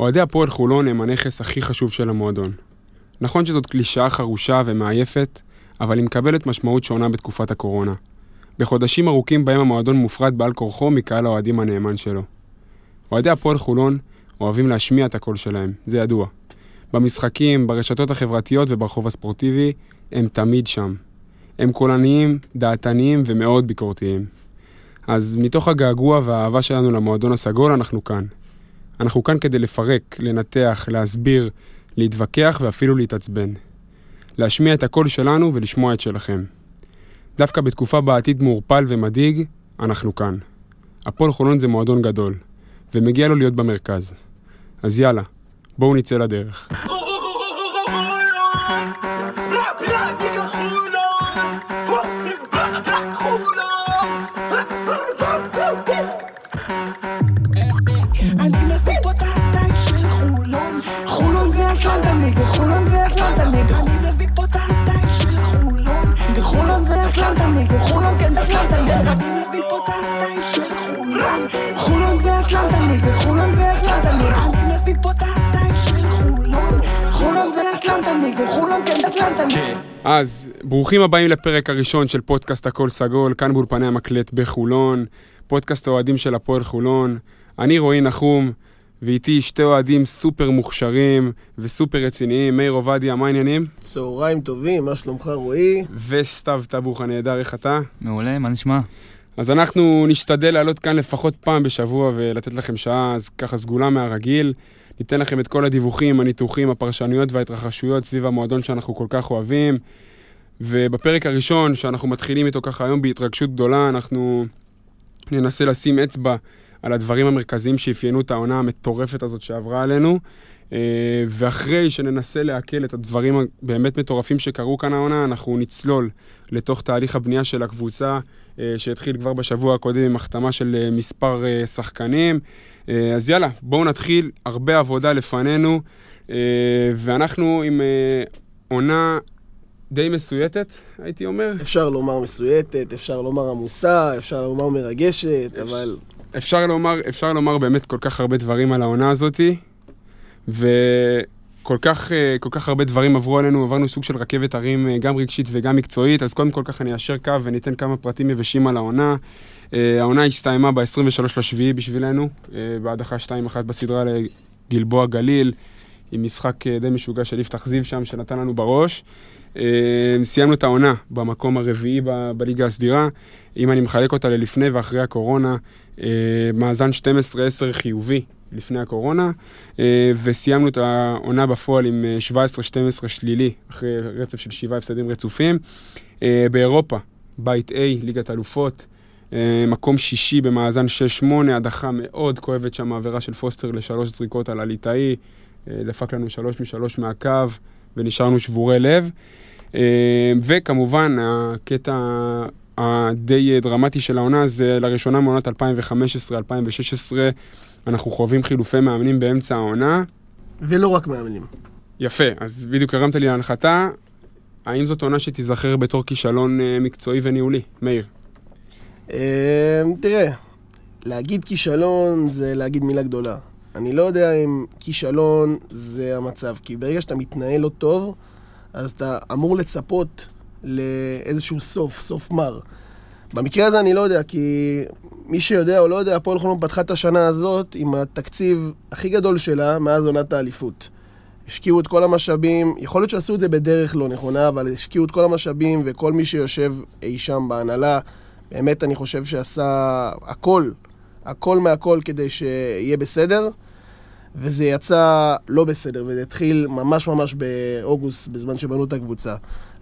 אוהדי הפועל חולון הם הנכס הכי חשוב של המועדון. נכון שזאת קלישאה חרושה ומעייפת, אבל היא מקבלת משמעות שונה בתקופת הקורונה. בחודשים ארוכים בהם המועדון מופרד בעל כורחו מקהל האוהדים הנאמן שלו. אוהדי הפועל חולון אוהבים להשמיע את הקול שלהם, זה ידוע. במשחקים, ברשתות החברתיות וברחוב הספורטיבי, הם תמיד שם. הם קולניים, דעתניים ומאוד ביקורתיים. אז מתוך הגעגוע והאהבה שלנו למועדון הסגול, אנחנו כאן. אנחנו כאן כדי לפרק, לנתח, להסביר, להתווכח ואפילו להתעצבן. להשמיע את הקול שלנו ולשמוע את שלכם. דווקא בתקופה בה העתיד מעורפל ומדאיג, אנחנו כאן. הפועל חולון זה מועדון גדול, ומגיע לו להיות במרכז. אז יאללה, בואו נצא לדרך. כן אטלנטה נגד אז, ברוכים הבאים לפרק הראשון של פודקאסט הכל סגול, כאן באולפני המקלט בחולון, פודקאסט האוהדים של הפועל חולון. אני רועי נחום, ואיתי שתי אוהדים סופר מוכשרים וסופר רציניים, מאיר עובדיה, מה העניינים? צהריים טובים, מה שלומך רועי? וסתיו טבוך הנהדר, איך אתה? מעולה, מה נשמע? אז אנחנו נשתדל לעלות כאן לפחות פעם בשבוע ולתת לכם שעה אז ככה סגולה מהרגיל. ניתן לכם את כל הדיווחים, הניתוחים, הפרשנויות וההתרחשויות סביב המועדון שאנחנו כל כך אוהבים. ובפרק הראשון, שאנחנו מתחילים איתו ככה היום בהתרגשות גדולה, אנחנו ננסה לשים אצבע על הדברים המרכזיים שאפיינו את העונה המטורפת הזאת שעברה עלינו. אה, ואחרי שננסה לעכל את הדברים הבאמת מטורפים שקרו כאן העונה, אנחנו נצלול לתוך תהליך הבנייה של הקבוצה, אה, שהתחיל כבר בשבוע הקודם עם החתמה של אה, מספר שחקנים. אז יאללה, בואו נתחיל, הרבה עבודה לפנינו, ואנחנו עם עונה די מסויטת, הייתי אומר. אפשר לומר מסויטת, אפשר לומר עמוסה, אפשר לומר מרגשת, אבל... אפשר לומר, אפשר לומר באמת כל כך הרבה דברים על העונה הזאתי, וכל כך, אה, כל כך הרבה דברים עברו עלינו, עברנו סוג של רכבת הרים אה, גם רגשית וגם מקצועית, אז קודם כל ככה אני אאשר קו וניתן כמה פרטים יבשים על העונה. אה, העונה הסתיימה ב-23 לשביעי בשבילנו, בהדחה 2-1 בסדרה לגלבוע גליל, עם משחק די משוגע של יפתח זיו שם, שנתן לנו בראש. סיימנו את העונה במקום הרביעי בליגה הסדירה. אם אני מחלק אותה ללפני ואחרי הקורונה, מאזן 12-10 חיובי לפני הקורונה, אה, וסיימנו את העונה בפועל עם 17-12 אה, שלילי, אחרי רצף של שבעה הפסדים רצופים. אה, באירופה, בית A, ליגת אלופות, מקום שישי במאזן 6-8, הדחה מאוד כואבת שם, עבירה של פוסטר לשלוש זריקות על הליטאי, דפק לנו שלוש משלוש מהקו, ונשארנו שבורי לב. וכמובן, הקטע הדי דרמטי של העונה זה לראשונה מעונת 2015-2016, אנחנו חווים חילופי מאמנים באמצע העונה. ולא רק מאמנים. יפה, אז בדיוק הרמת לי להנחתה. האם זאת עונה שתיזכר בתור כישלון אה, מקצועי וניהולי? מאיר. אה, תראה, להגיד כישלון זה להגיד מילה גדולה. אני לא יודע אם כישלון זה המצב, כי ברגע שאתה מתנהל לא טוב, אז אתה אמור לצפות לאיזשהו סוף, סוף מר. במקרה הזה אני לא יודע, כי מי שיודע או לא יודע, הפועל חולון פתחה את השנה הזאת עם התקציב הכי גדול שלה מאז עונת האליפות. השקיעו את כל המשאבים, יכול להיות שעשו את זה בדרך לא נכונה, אבל השקיעו את כל המשאבים וכל מי שיושב אי שם בהנהלה, באמת אני חושב שעשה הכל, הכל מהכל כדי שיהיה בסדר. וזה יצא לא בסדר, וזה התחיל ממש ממש באוגוסט, בזמן שבנו את הקבוצה.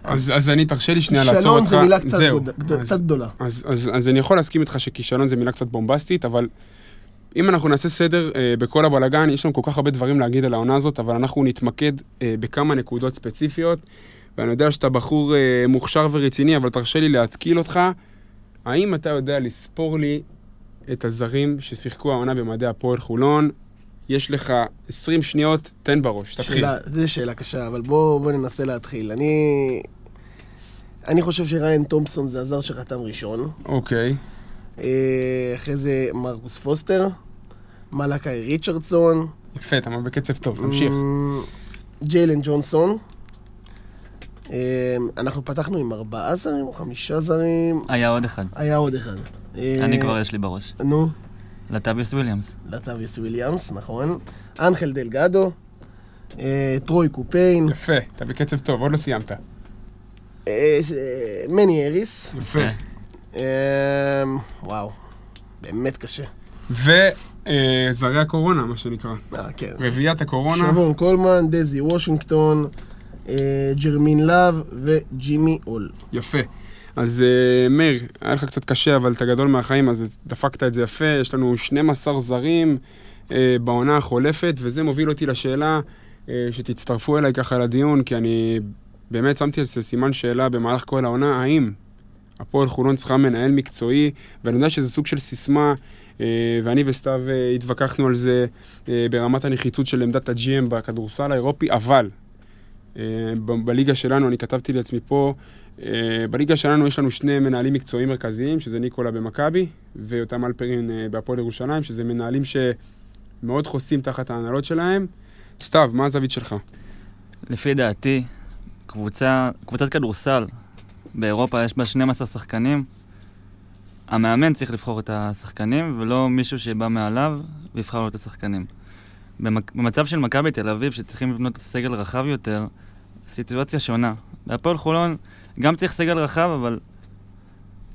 אז, אז, אז אני, תרשה לי שנייה לעצור אותך. כישלון זה מילה קצת, זהו, גד, אז, קצת גדולה. אז, אז, אז אני יכול להסכים איתך שכישלון זה מילה קצת בומבסטית, אבל אם אנחנו נעשה סדר אה, בכל הבלגן, יש לנו כל כך הרבה דברים להגיד על העונה הזאת, אבל אנחנו נתמקד אה, בכמה נקודות ספציפיות, ואני יודע שאתה בחור אה, מוכשר ורציני, אבל תרשה לי להתקיל אותך. האם אתה יודע לספור לי את הזרים ששיחקו העונה במדעי הפועל חולון, יש לך 20 שניות, תן בראש, תתחיל. שאלה, זו שאלה קשה, אבל בואו בוא ננסה להתחיל. אני... אני חושב שריין תומפסון זה הזר שחתם ראשון. אוקיי. אה, אחרי זה מרקוס פוסטר, מלאקאי ריצ'רדסון, יפה, אתה בקצב טוב, תמשיך. אמ, ג'יילן ג'ונסון. אמ, אנחנו פתחנו עם ארבעה זרים או חמישה זרים. היה עוד אחד. היה עוד אחד. אני אה, כבר יש לי בראש. נו, לטביוס וויליאמס. לטביוס וויליאמס, נכון. אנחל דלגדו. אה, טרוי קופיין. יפה, אתה בקצב טוב, עוד לא סיימת. אה, אה, מני אריס. יפה. אמ, וואו, באמת קשה. וזרי הקורונה, מה שנקרא. אה, כן. רביעיית הקורונה. שבון קולמן, דזי וושינגטון, ג'רמין להב וג'ימי אול. יפה. אז אה, מאיר, היה לך קצת קשה, אבל אתה גדול מהחיים, אז דפקת את זה יפה. יש לנו 12 זרים אה, בעונה החולפת, וזה מוביל אותי לשאלה אה, שתצטרפו אליי ככה לדיון, כי אני באמת שמתי על זה סימן שאלה במהלך כל העונה, האם הפועל חולון צריכה מנהל מקצועי, ואני יודע שזה סוג של סיסמה, ואני וסתיו התווכחנו על זה ברמת הנחיצות של עמדת ה-GM בכדורסל האירופי, אבל ב- בליגה שלנו, אני כתבתי לעצמי פה, אה, בליגה שלנו יש לנו שני מנהלים מקצועיים מרכזיים, שזה ניקולה במכבי, ויותם אלפרין אה, בהפועל ירושלים, שזה מנהלים שמאוד חוסים תחת ההנהלות שלהם. סתיו, מה הזווית שלך? לפי דעתי, קבוצה, קבוצת כדורסל באירופה יש בה 12 שחקנים. המאמן צריך לבחור את השחקנים, ולא מישהו שבא מעליו ויבחר לו את השחקנים. במצב של מכבי תל אביב, שצריכים לבנות סגל רחב יותר, סיטואציה שונה. בהפועל חולון גם צריך סגל רחב, אבל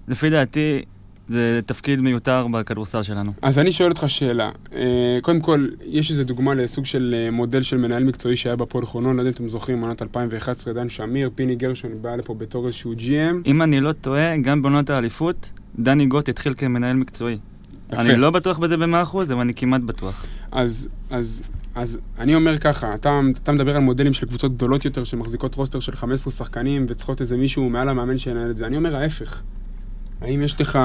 לפי דעתי זה תפקיד מיותר בכדורסל שלנו. אז אני שואל אותך שאלה. אה, קודם כל, יש איזו דוגמה לסוג של אה, מודל של מנהל מקצועי שהיה בהפועל חולון, לא יודע אם אתם זוכרים, עונת 2011, דן שמיר, פיני גרשון בא לפה בתור איזשהו GM. אם אני לא טועה, גם בעונת האליפות, דני גוט התחיל כמנהל מקצועי. יפה. אני לא בטוח בזה במאה אחוז, אבל אני כמעט בטוח. אז, אז, אז אני אומר ככה, אתה, אתה מדבר על מודלים של קבוצות גדולות יותר שמחזיקות רוסטר של 15 שחקנים וצריכות איזה מישהו מעל המאמן שינהל את זה. אני אומר ההפך. האם יש לך,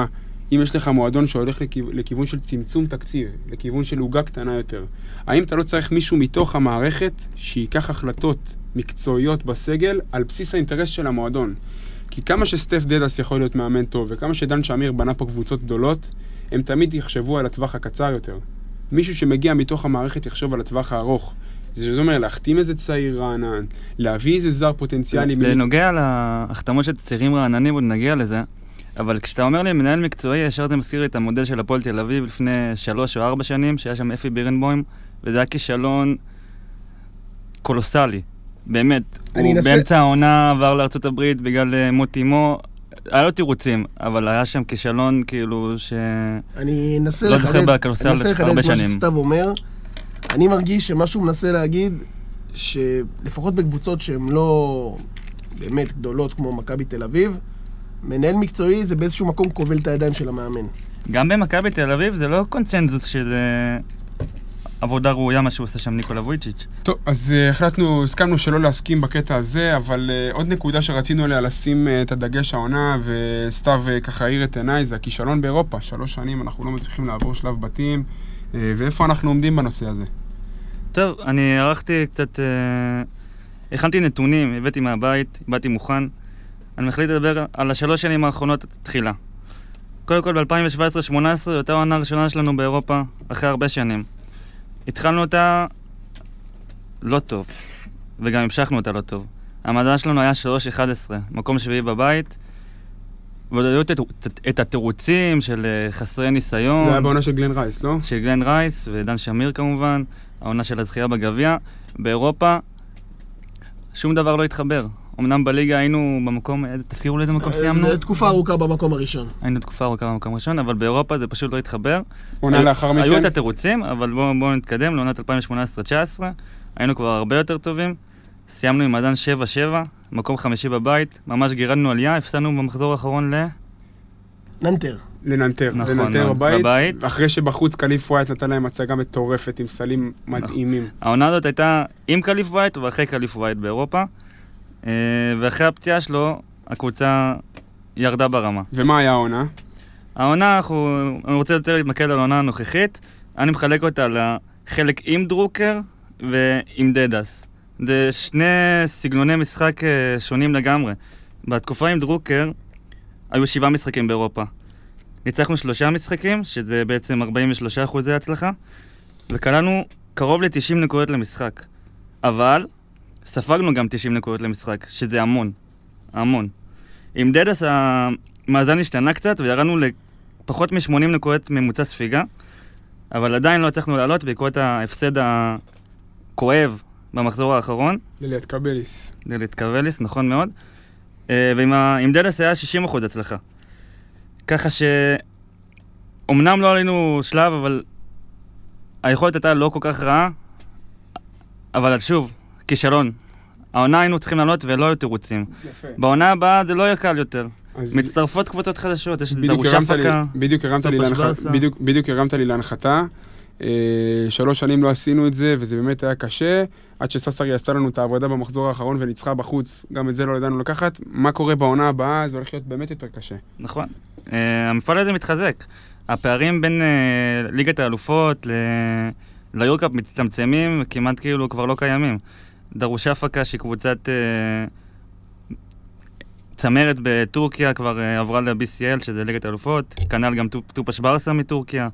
אם יש לך מועדון שהולך לכיו, לכיוון של צמצום תקציב, לכיוון של עוגה קטנה יותר, האם אתה לא צריך מישהו מתוך המערכת שייקח החלטות מקצועיות בסגל על בסיס האינטרס של המועדון? כי כמה שסטף דדס יכול להיות מאמן טוב, וכמה שדן שמיר בנה פה קבוצות גדולות, הם תמיד יחשבו על הטווח הקצר יותר. מישהו שמגיע מתוך המערכת יחשוב על הטווח הארוך. זה אומר להחתים איזה צעיר רענן, להביא איזה זר פוטנציאלי. לנוגע להחתמות של צעירים רעננים, עוד נגיע לזה, אבל כשאתה אומר לי מנהל מקצועי, ישר זה מזכיר לי את המודל של הפועל תל אביב לפני שלוש או ארבע שנים, שהיה שם אפי בירנבוים, וזה היה כישלון קולוסלי. באמת, אני הוא אנסה- באמצע העונה עבר לארצות הברית בגלל אה, מות אמו, היה לו תירוצים, אבל היה שם כישלון כאילו ש... אני אנסה לא לחדד, אני אנסה לחדד שנים. שסתיו אומר. אני מרגיש שמה שהוא מנסה להגיד, שלפחות בקבוצות שהן לא באמת גדולות כמו מכבי תל אביב, מנהל מקצועי זה באיזשהו מקום כובל את הידיים של המאמן. גם במכבי תל אביב זה לא קונצנזוס שזה עבודה ראויה מה שהוא עושה שם ניקולה וויצ'יץ'. טוב, אז uh, החלטנו, הסכמנו שלא להסכים בקטע הזה, אבל uh, עוד נקודה שרצינו עליה לשים uh, את הדגש העונה, וסתיו uh, ככה האיר את עיניי, זה הכישלון באירופה. שלוש שנים אנחנו לא מצליחים לעבור שלב בתים, uh, ואיפה אנחנו עומדים בנושא הזה? טוב, אני ערכתי קצת... אה, הכנתי נתונים, הבאתי מהבית, באתי מוכן. אני מחליט לדבר על השלוש שנים האחרונות תחילה. קודם כל ב-2017-2018 זו הייתה העונה הראשונה שלנו באירופה, אחרי הרבה שנים. התחלנו אותה לא טוב, וגם המשכנו אותה לא טוב. המדע שלנו היה 3-11, מקום שביעי בבית, ועוד היו את, את, את התירוצים של אה, חסרי ניסיון. זה היה בעונה של גלן רייס, לא? של גלן רייס ודן שמיר כמובן, העונה של הזכייה בגביע. באירופה, שום דבר לא התחבר. אמנם בליגה היינו במקום, תזכירו לי איזה מקום סיימנו? אה, תקופה ארוכה במקום הראשון. היינו תקופה ארוכה במקום ראשון, אבל באירופה זה פשוט לא התחבר. עונה לאחר מכן? היו את התירוצים, אבל בואו בוא נתקדם לעונת 2018-2019. היינו כבר הרבה יותר טובים. סיימנו עם מדען 7-7, מקום חמישי בבית, ממש גירדנו עלייה, הפסדנו במחזור האחרון ל... ננטר. לננטר, נכון לננטר מאוד, בבית, בבית. אחרי שבחוץ קליף ווייט נתן להם הצגה מטורפת עם סלים מדהימים. העונה הזאת הייתה עם קליף ווייט ואחרי קליף ווייט באירופה. אה, ואחרי הפציעה שלו, הקבוצה ירדה ברמה. ומה היה העונה? העונה, אנחנו, אני רוצה יותר להתמקד על העונה הנוכחית. אני מחלק אותה לחלק עם דרוקר ועם דדס. זה שני סגנוני משחק אה, שונים לגמרי. בתקופה עם דרוקר היו שבעה משחקים באירופה. ניצחנו שלושה משחקים, שזה בעצם 43 אחוזי הצלחה, וכללנו קרוב ל-90 נקודות למשחק. אבל ספגנו גם 90 נקודות למשחק, שזה המון. המון. עם דדס המאזן השתנה קצת וירדנו לפחות מ-80 נקודות ממוצע ספיגה, אבל עדיין לא הצלחנו לעלות בעקבות ההפסד הכואב במחזור האחרון. לליאת קבליס. לילית קרבליס, נכון מאוד. אה, ועם ה- דדס היה 60 אחוז הצלחה. ככה ש... אמנם לא עלינו שלב, אבל היכולת הייתה לא כל כך רעה, אבל שוב, כישלון. העונה היינו צריכים לעלות ולא היו תירוצים. יפה. בעונה הבאה זה לא יהיה קל יותר. אז מצטרפות קבוצות חדשות, יש דרושה הרמת לי- פקה. בדיוק הרמת לי. ברסה. בדיוק- בדיוק הרמת לי להנחתה. אה, שלוש שנים לא עשינו את זה, וזה באמת היה קשה, עד שססרי עשתה לנו את העבודה במחזור האחרון וניצחה בחוץ, גם את זה לא ידענו לקחת. מה קורה בעונה הבאה, זה הולך להיות באמת יותר קשה. נכון. אה, המפעל הזה מתחזק. הפערים בין אה, ליגת האלופות ל... ל Eurocup מצטמצמים, כמעט כאילו כבר לא קיימים. דרושפאקה שהיא קבוצת אה, צמרת בטורקיה, כבר אה, עברה ל-BCL, שזה ליגת האלופות, כנ"ל גם טופ- טופאש בורסה מטורקיה.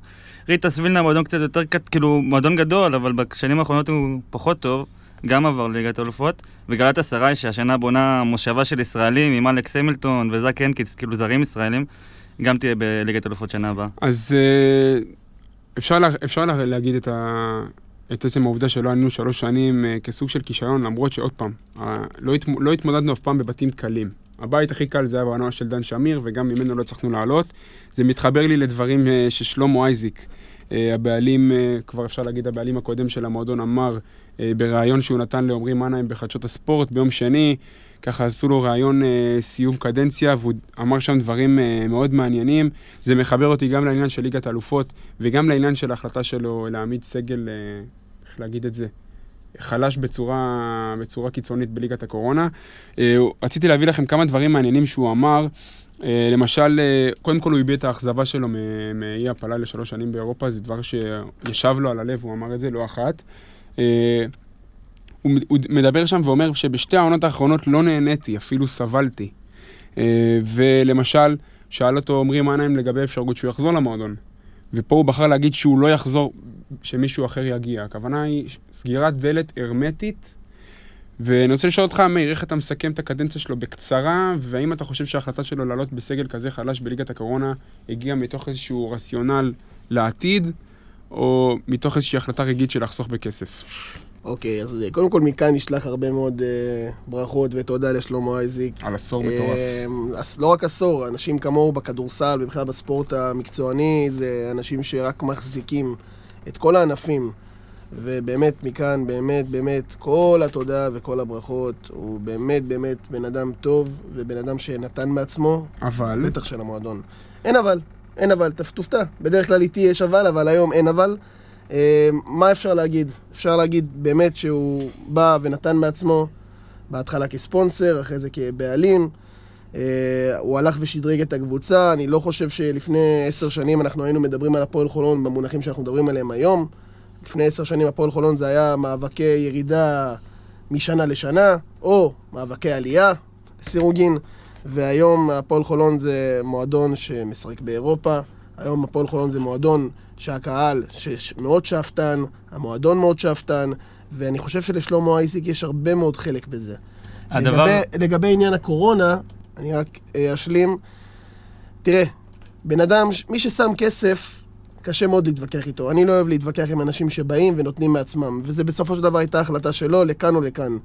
ריטה סבילנה מועדון קצת יותר, כאילו, מועדון גדול, אבל בשנים האחרונות הוא פחות טוב, גם עבר לליגת האלופות. וגלת אסריי, שהשנה בונה מושבה של ישראלים עם אלכס המילטון וזאק הנקיץ, כאילו זרים ישראלים, גם תהיה בליגת האלופות שנה הבאה. אז אה, אפשר, לה, אפשר לה, להגיד את, ה, את עצם העובדה שלא ענינו שלוש שנים אה, כסוג של כישלון, למרות שעוד פעם, לא, התמ, לא התמודדנו אף פעם בבתים קלים. הבית הכי קל זה היה בנוער של דן שמיר, וגם ממנו לא הצלחנו לעלות. זה מתחבר לי לדברים אה, ששלמה אייזיק, הבעלים, אה, כבר אפשר להגיד הבעלים הקודם של המועדון, אמר אה, בריאיון שהוא נתן לעמרי מנהיים בחדשות הספורט ביום שני. ככה עשו לו ראיון אה, סיום קדנציה, והוא אמר שם דברים אה, מאוד מעניינים. זה מחבר אותי גם לעניין של ליגת האלופות, וגם לעניין של ההחלטה שלו להעמיד סגל, אה, איך להגיד את זה, חלש בצורה, בצורה קיצונית בליגת הקורונה. אה, רציתי להביא לכם כמה דברים מעניינים שהוא אמר. אה, למשל, אה, קודם כל הוא הביע את האכזבה שלו מאי הפלה לשלוש שנים באירופה, זה דבר שישב לו על הלב, הוא אמר את זה לא אחת. אה, הוא מד- הוא מדבר שם ואומר שבשתי העונות האחרונות לא נהניתי, אפילו סבלתי. ולמשל, שאל אותו עמרי מנהיים לגבי אפשרות שהוא יחזור למועדון. ופה הוא בחר להגיד שהוא לא יחזור, שמישהו אחר יגיע. הכוונה היא סגירת דלת הרמטית. ואני רוצה לשאול אותך, מאיר, איך אתה מסכם את הקדנציה שלו בקצרה, והאם אתה חושב שההחלטה שלו לעלות בסגל כזה חלש בליגת הקורונה הגיעה מתוך איזשהו רציונל לעתיד, או מתוך איזושהי החלטה רגעית של לחסוך בכסף? אוקיי, אז אה, קודם כל מכאן נשלח הרבה מאוד אה, ברכות ותודה לשלמה אייזיק. על עשור מטורף. אה, אז לא רק עשור, אנשים כמוהו בכדורסל ובכלל בספורט המקצועני, זה אנשים שרק מחזיקים את כל הענפים. ובאמת, מכאן, באמת, באמת, כל התודה וכל הברכות. הוא באמת, באמת בן אדם טוב, ובן אדם שנתן מעצמו, אבל, בטח של המועדון. אין אבל, אין אבל, תופתע. בדרך כלל איתי יש אבל, אבל היום אין אבל. אה, מה אפשר להגיד? אפשר להגיד באמת שהוא בא ונתן מעצמו, בהתחלה כספונסר, אחרי זה כבעלים. אה, הוא הלך ושדרג את הקבוצה, אני לא חושב שלפני עשר שנים אנחנו היינו מדברים על הפועל חולון במונחים שאנחנו מדברים עליהם היום. לפני עשר שנים הפועל חולון זה היה מאבקי ירידה משנה לשנה, או מאבקי עלייה, סירוגין. והיום הפועל חולון זה מועדון שמשחק באירופה, היום הפועל חולון זה מועדון שהקהל מאוד שאפתן, המועדון מאוד שאפתן, ואני חושב שלשלמה אייסיק יש הרבה מאוד חלק בזה. הדבר... לגבי, לגבי עניין הקורונה, אני רק אה, אשלים. תראה, בן אדם, מי ששם כסף, קשה מאוד להתווכח איתו. אני לא אוהב להתווכח עם אנשים שבאים ונותנים מעצמם, וזה בסופו של דבר הייתה החלטה שלו, לכאן או לכאן.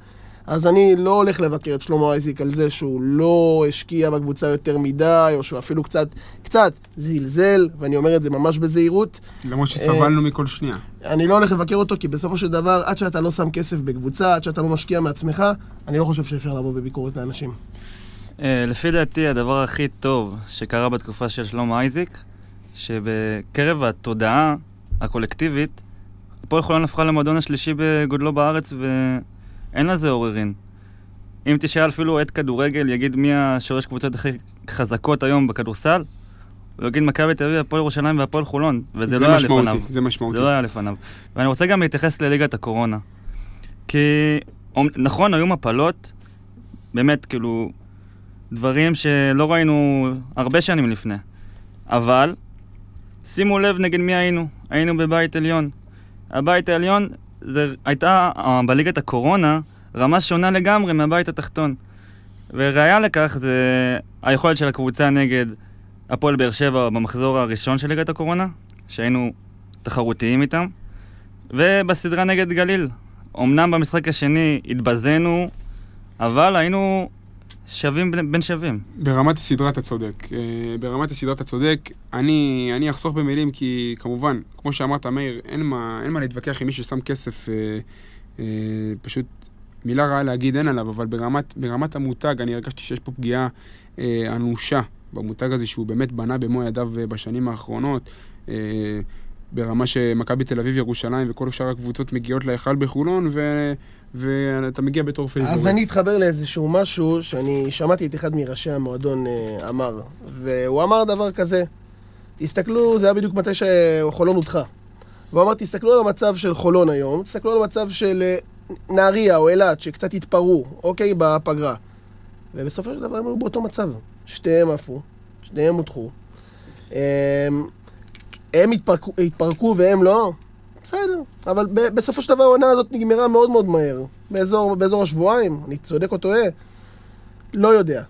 אז אני לא הולך לבקר את שלמה אייזיק על זה שהוא לא השקיע בקבוצה יותר מדי, או שהוא אפילו קצת, קצת זלזל, ואני אומר את זה ממש בזהירות. למרות שסבלנו מכל שנייה. אני לא הולך לבקר אותו, כי בסופו של דבר, עד שאתה לא שם כסף בקבוצה, עד שאתה לא משקיע מעצמך, אני לא חושב שאפשר לבוא בביקורת לאנשים. אה, לפי דעתי, הדבר הכי טוב שקרה בתקופה של שלמה אייזיק, שבקרב התודעה הקולקטיבית, הפועל חולון הפכה למועדון השלישי בגודלו בארץ, ואין לזה עוררין. אם תשאל אפילו אוהד כדורגל, יגיד מי השלוש קבוצות הכי חזקות היום בכדורסל, הוא יגיד מכבי תל אביב, הפועל ירושלים והפועל חולון, וזה לא היה משמעותי, לפניו. זה משמעותי. זה לא היה לפניו. ואני רוצה גם להתייחס לליגת הקורונה. כי נכון, היו מפלות, באמת, כאילו, דברים שלא ראינו הרבה שנים לפני. אבל, שימו לב נגד מי היינו. היינו בבית עליון. הבית העליון זה הייתה אה, בליגת הקורונה רמה שונה לגמרי מהבית התחתון. וראיה לכך זה היכולת של הקבוצה נגד הפועל באר שבע במחזור הראשון של ליגת הקורונה, שהיינו תחרותיים איתם, ובסדרה נגד גליל. אמנם במשחק השני התבזינו, אבל היינו שווים בין בין שווים. ברמת הסדרה אתה צודק. אה, ברמת הסדרה אתה צודק. אני, אני אחסוך במילים כי כמובן, כמו שאמרת מאיר, אין מה, אין מה להתווכח עם מי ששם כסף, אה, אה, פשוט מילה רעה להגיד אין עליו, אבל ברמת, ברמת המותג אני הרגשתי שיש פה פגיעה אה, אנושה במותג הזה שהוא באמת בנה במו ידיו אה, בשנים האחרונות. אה, ברמה שמכבי תל אביב, ירושלים וכל שאר הקבוצות מגיעות להיכל בחולון, ו... ואתה מגיע בתור פייבוריט. אז אני אתחבר לאיזשהו משהו שאני שמעתי את אחד מראשי המועדון אה, אמר, והוא אמר דבר כזה, תסתכלו, זה היה בדיוק מתי שחולון הודחה. והוא אמר, תסתכלו על המצב של חולון היום, תסתכלו על המצב של אה, נהריה או אילת, שקצת התפרעו, אוקיי, בפגרה. ובסופו של דבר הם היו באותו מצב. שתיהם עפו, שניהם הודחו. הם התפרקו, התפרקו והם לא, בסדר. אבל ב- בסופו של דבר העונה הזאת נגמרה מאוד מאוד מהר. באזור, באזור השבועיים, אני צודק או טועה? לא יודע.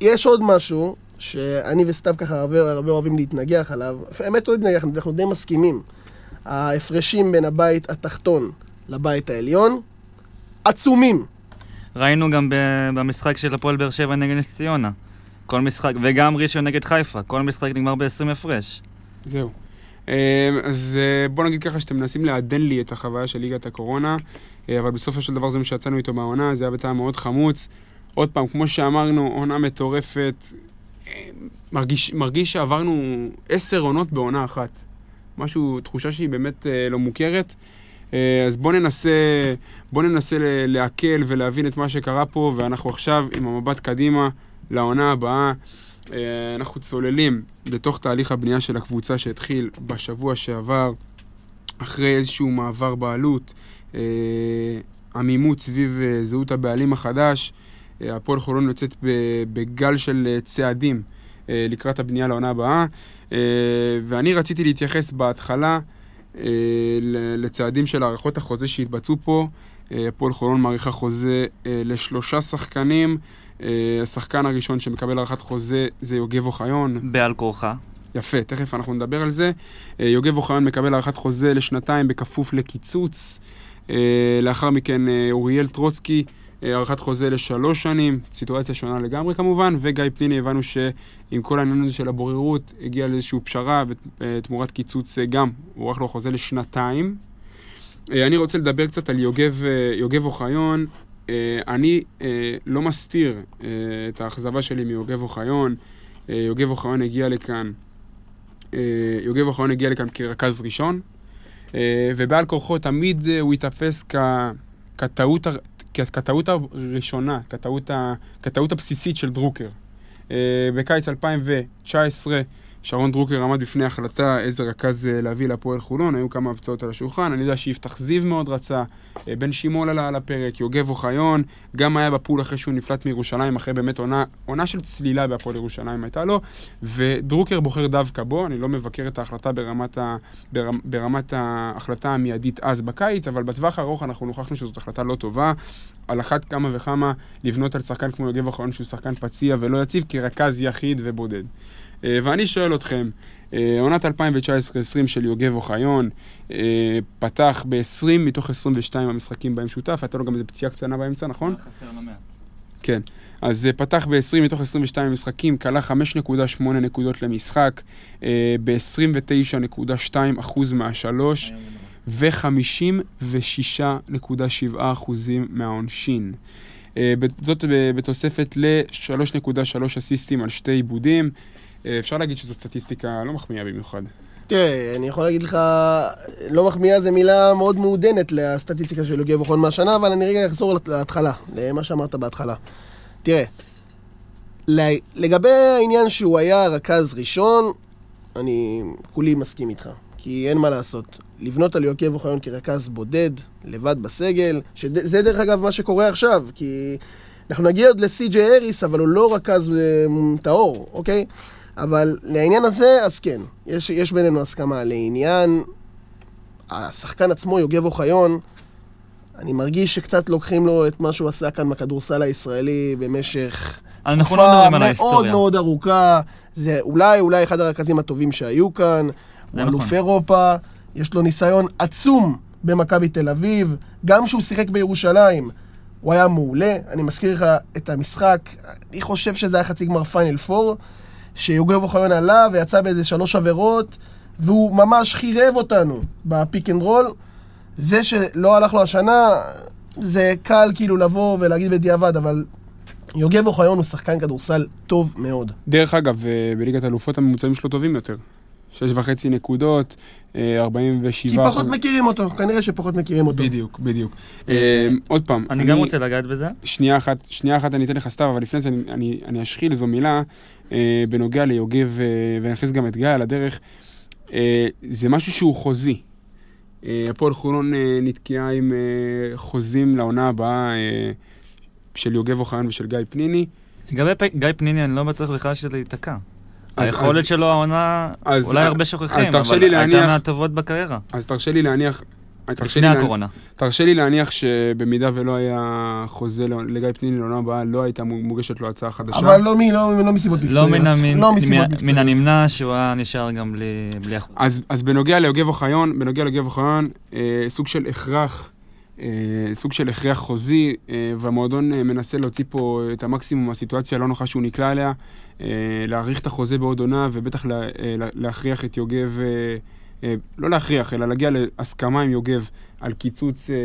יש עוד משהו שאני וסתיו ככה הרבה, הרבה אוהבים להתנגח עליו. האמת לא להתנגח, אנחנו די מסכימים. ההפרשים בין הבית התחתון לבית העליון עצומים. ראינו גם ב- במשחק של הפועל באר שבע נגד נס ציונה. כל משחק, וגם ראשון נגד חיפה, כל משחק נגמר ב-20 הפרש. זהו. אה, אז אה, בוא נגיד ככה שאתם מנסים לעדן לי את החוויה של ליגת הקורונה, אה, אבל בסופו של דבר זה מה שיצאנו איתו מהעונה, זה היה בטעם מאוד חמוץ. עוד פעם, כמו שאמרנו, עונה מטורפת. אה, מרגיש, מרגיש שעברנו עשר עונות בעונה אחת. משהו, תחושה שהיא באמת אה, לא מוכרת. אז בואו ננסה, בוא ננסה לעכל ולהבין את מה שקרה פה, ואנחנו עכשיו עם המבט קדימה לעונה הבאה. אה, אנחנו צוללים לתוך תהליך הבנייה של הקבוצה שהתחיל בשבוע שעבר, אחרי איזשהו מעבר בעלות, אה, עמימות סביב אה, זהות הבעלים החדש. הפועל חולון יוצאת בגל של צעדים לקראת הבנייה לעונה הבאה, אה, ואני רציתי להתייחס בהתחלה לצעדים של הארכות החוזה שהתבצעו פה. הפועל חולון מאריכה חוזה לשלושה שחקנים. אה, השחקן הראשון שמקבל הארכת חוזה זה יוגב אוחיון. בעל כורחה. יפה, תכף אנחנו נדבר על זה. אה, יוגב אוחיון מקבל הארכת חוזה לשנתיים בכפוף לקיצוץ. אה, לאחר מכן אוריאל טרוצקי, הארכת חוזה לשלוש שנים, סיטואציה שונה לגמרי כמובן, וגיא פניני הבנו שעם כל העניין הזה של הבוררות, הגיע לאיזושהי פשרה ותמורת קיצוץ גם, הוארך לו חוזה לשנתיים. אני רוצה לדבר קצת על יוגב, יוגב אוחיון. אה, אני אה, לא מסתיר אה, את האכזבה שלי מיוגב אוחיון. יוגב אוחיון הגיע לכאן, יוגב אוחיון הגיע לכאן כרכז ראשון, ובעל כורחו תמיד הוא ייתפס כ- כטעות, כטעות הראשונה, כטעות, ה- כטעות הבסיסית של דרוקר. בקיץ 2019 שרון דרוקר עמד בפני החלטה איזה רכז אה, להביא להפועל חולון, היו כמה הפצעות על השולחן, אני יודע שיפתח זיו מאוד רצה, אה, בן שמעון עלה על הפרק, יוגב אוחיון, גם היה בפול אחרי שהוא נפלט מירושלים, אחרי באמת עונה, עונה של צלילה בהפועל ירושלים הייתה לו, ודרוקר בוחר דווקא בו, אני לא מבקר את ההחלטה ברמת, ה, ברמ, ברמת ההחלטה המיידית אז בקיץ, אבל בטווח הארוך אנחנו נוכחנו שזאת החלטה לא טובה. על אחת כמה וכמה לבנות על שחקן כמו יוגב אוחיון שהוא שחקן פציע ולא יציב כרכז יחיד ובודד. אה, ואני שואל אתכם, אה, עונת 2019-2020 של יוגב אוחיון אה, פתח ב-20 מתוך 22 המשחקים בהם שותף, הייתה לו גם איזו פציעה קטנה באמצע, נכון? חסר לא מעט. כן. אז פתח ב-20 מתוך 22 משחקים, כלה 5.8 נקודות למשחק, אה, ב-29.2 אחוז מהשלוש, ו-56.7 אחוזים מהעונשין. זאת בתוספת ל-3.3 אסיסטים על שתי עיבודים. אה, אפשר להגיד שזאת סטטיסטיקה לא מחמיאה במיוחד. תראה, אני יכול להגיד לך, לא מחמיאה זה מילה מאוד מעודנת לסטטיסטיקה של יוגב אוחיון מהשנה, אבל אני רגע אחזור להתחלה, למה שאמרת בהתחלה. תראה, לגבי העניין שהוא היה רכז ראשון, אני כולי מסכים איתך. כי אין מה לעשות. לבנות על יוגב אוחיון כרכז בודד, לבד בסגל, שזה דרך אגב מה שקורה עכשיו, כי אנחנו נגיע עוד לסי.ג'יי אריס, אבל הוא לא רכז אה, טהור, אוקיי? אבל לעניין הזה, אז כן, יש, יש בינינו הסכמה לעניין השחקן עצמו, יוגב אוחיון, אני מרגיש שקצת לוקחים לו את מה שהוא עשה כאן בכדורסל הישראלי במשך אנחנו לא תקופה מדברים על מאוד ההיסטוריה. מאוד ארוכה. זה אולי, אולי אחד הרכזים הטובים שהיו כאן. הוא נכון. אלוף אירופה, יש לו ניסיון עצום במכבי תל אביב. גם כשהוא שיחק בירושלים, הוא היה מעולה. אני מזכיר לך את המשחק, אני חושב שזה היה חצי גמר פיינל פור, שיוגב אוחיון עלה ויצא באיזה שלוש עבירות, והוא ממש חירב אותנו ב pick and roll. זה שלא הלך לו השנה, זה קל כאילו לבוא ולהגיד בדיעבד, אבל יוגב אוחיון הוא שחקן כדורסל טוב מאוד. דרך אגב, אה, בליגת האלופות הממוצעים שלו טובים יותר. שש וחצי נקודות, אה, 47 כי פחות מכירים אותו, כנראה שפחות מכירים אותו. בדיוק, בדיוק. אה, עוד פעם, אני גם רוצה לגעת בזה. שנייה אחת, שנייה אחת אני אתן לך סתיו, אבל לפני זה אני, אני, אני אשחיל איזו מילה אה, בנוגע ליוגב, אה, ואני אכניס גם את גיא על הדרך. אה, זה משהו שהוא חוזי. אה, הפועל חולון אה, נתקעה עם אה, חוזים לעונה הבאה אה, של יוגב אוחיון ושל גיא פניני. לגבי גיא פניני, אני לא בטוח בכלל שזה ייתקע. היכולת אז- שלו העונה, אז- אולי הרבה שוכחים, אבל הייתה מהטובות בקריירה. אז תרשה לי להניח... לפני הקורונה. תרשה לי להניח שבמידה ולא היה חוזה לגיא פניני לעונה הבאה, לא הייתה מוגשת לו הצעה חדשה. אבל לא, לא, לא מסיבות לא מקצועיות. לא מן-. הנמנע שהוא היה נשאר גם בלי... אז, אז בנוגע ליוגב אוחיון, בנוגע ליוגב אוחיון, אה, סוג של הכרח, סוג של הכרח חוזי, אה, והמועדון אה, מנסה להוציא פה את המקסימום מהסיטואציה הלא נוחה שהוא נקלע אליה, אה, להאריך את החוזה בעוד עונה, ובטח לה, אה, לה, להכריח את יוגב, אה, אה, לא להכריח, אלא להגיע להסכמה עם יוגב על קיצוץ, אה,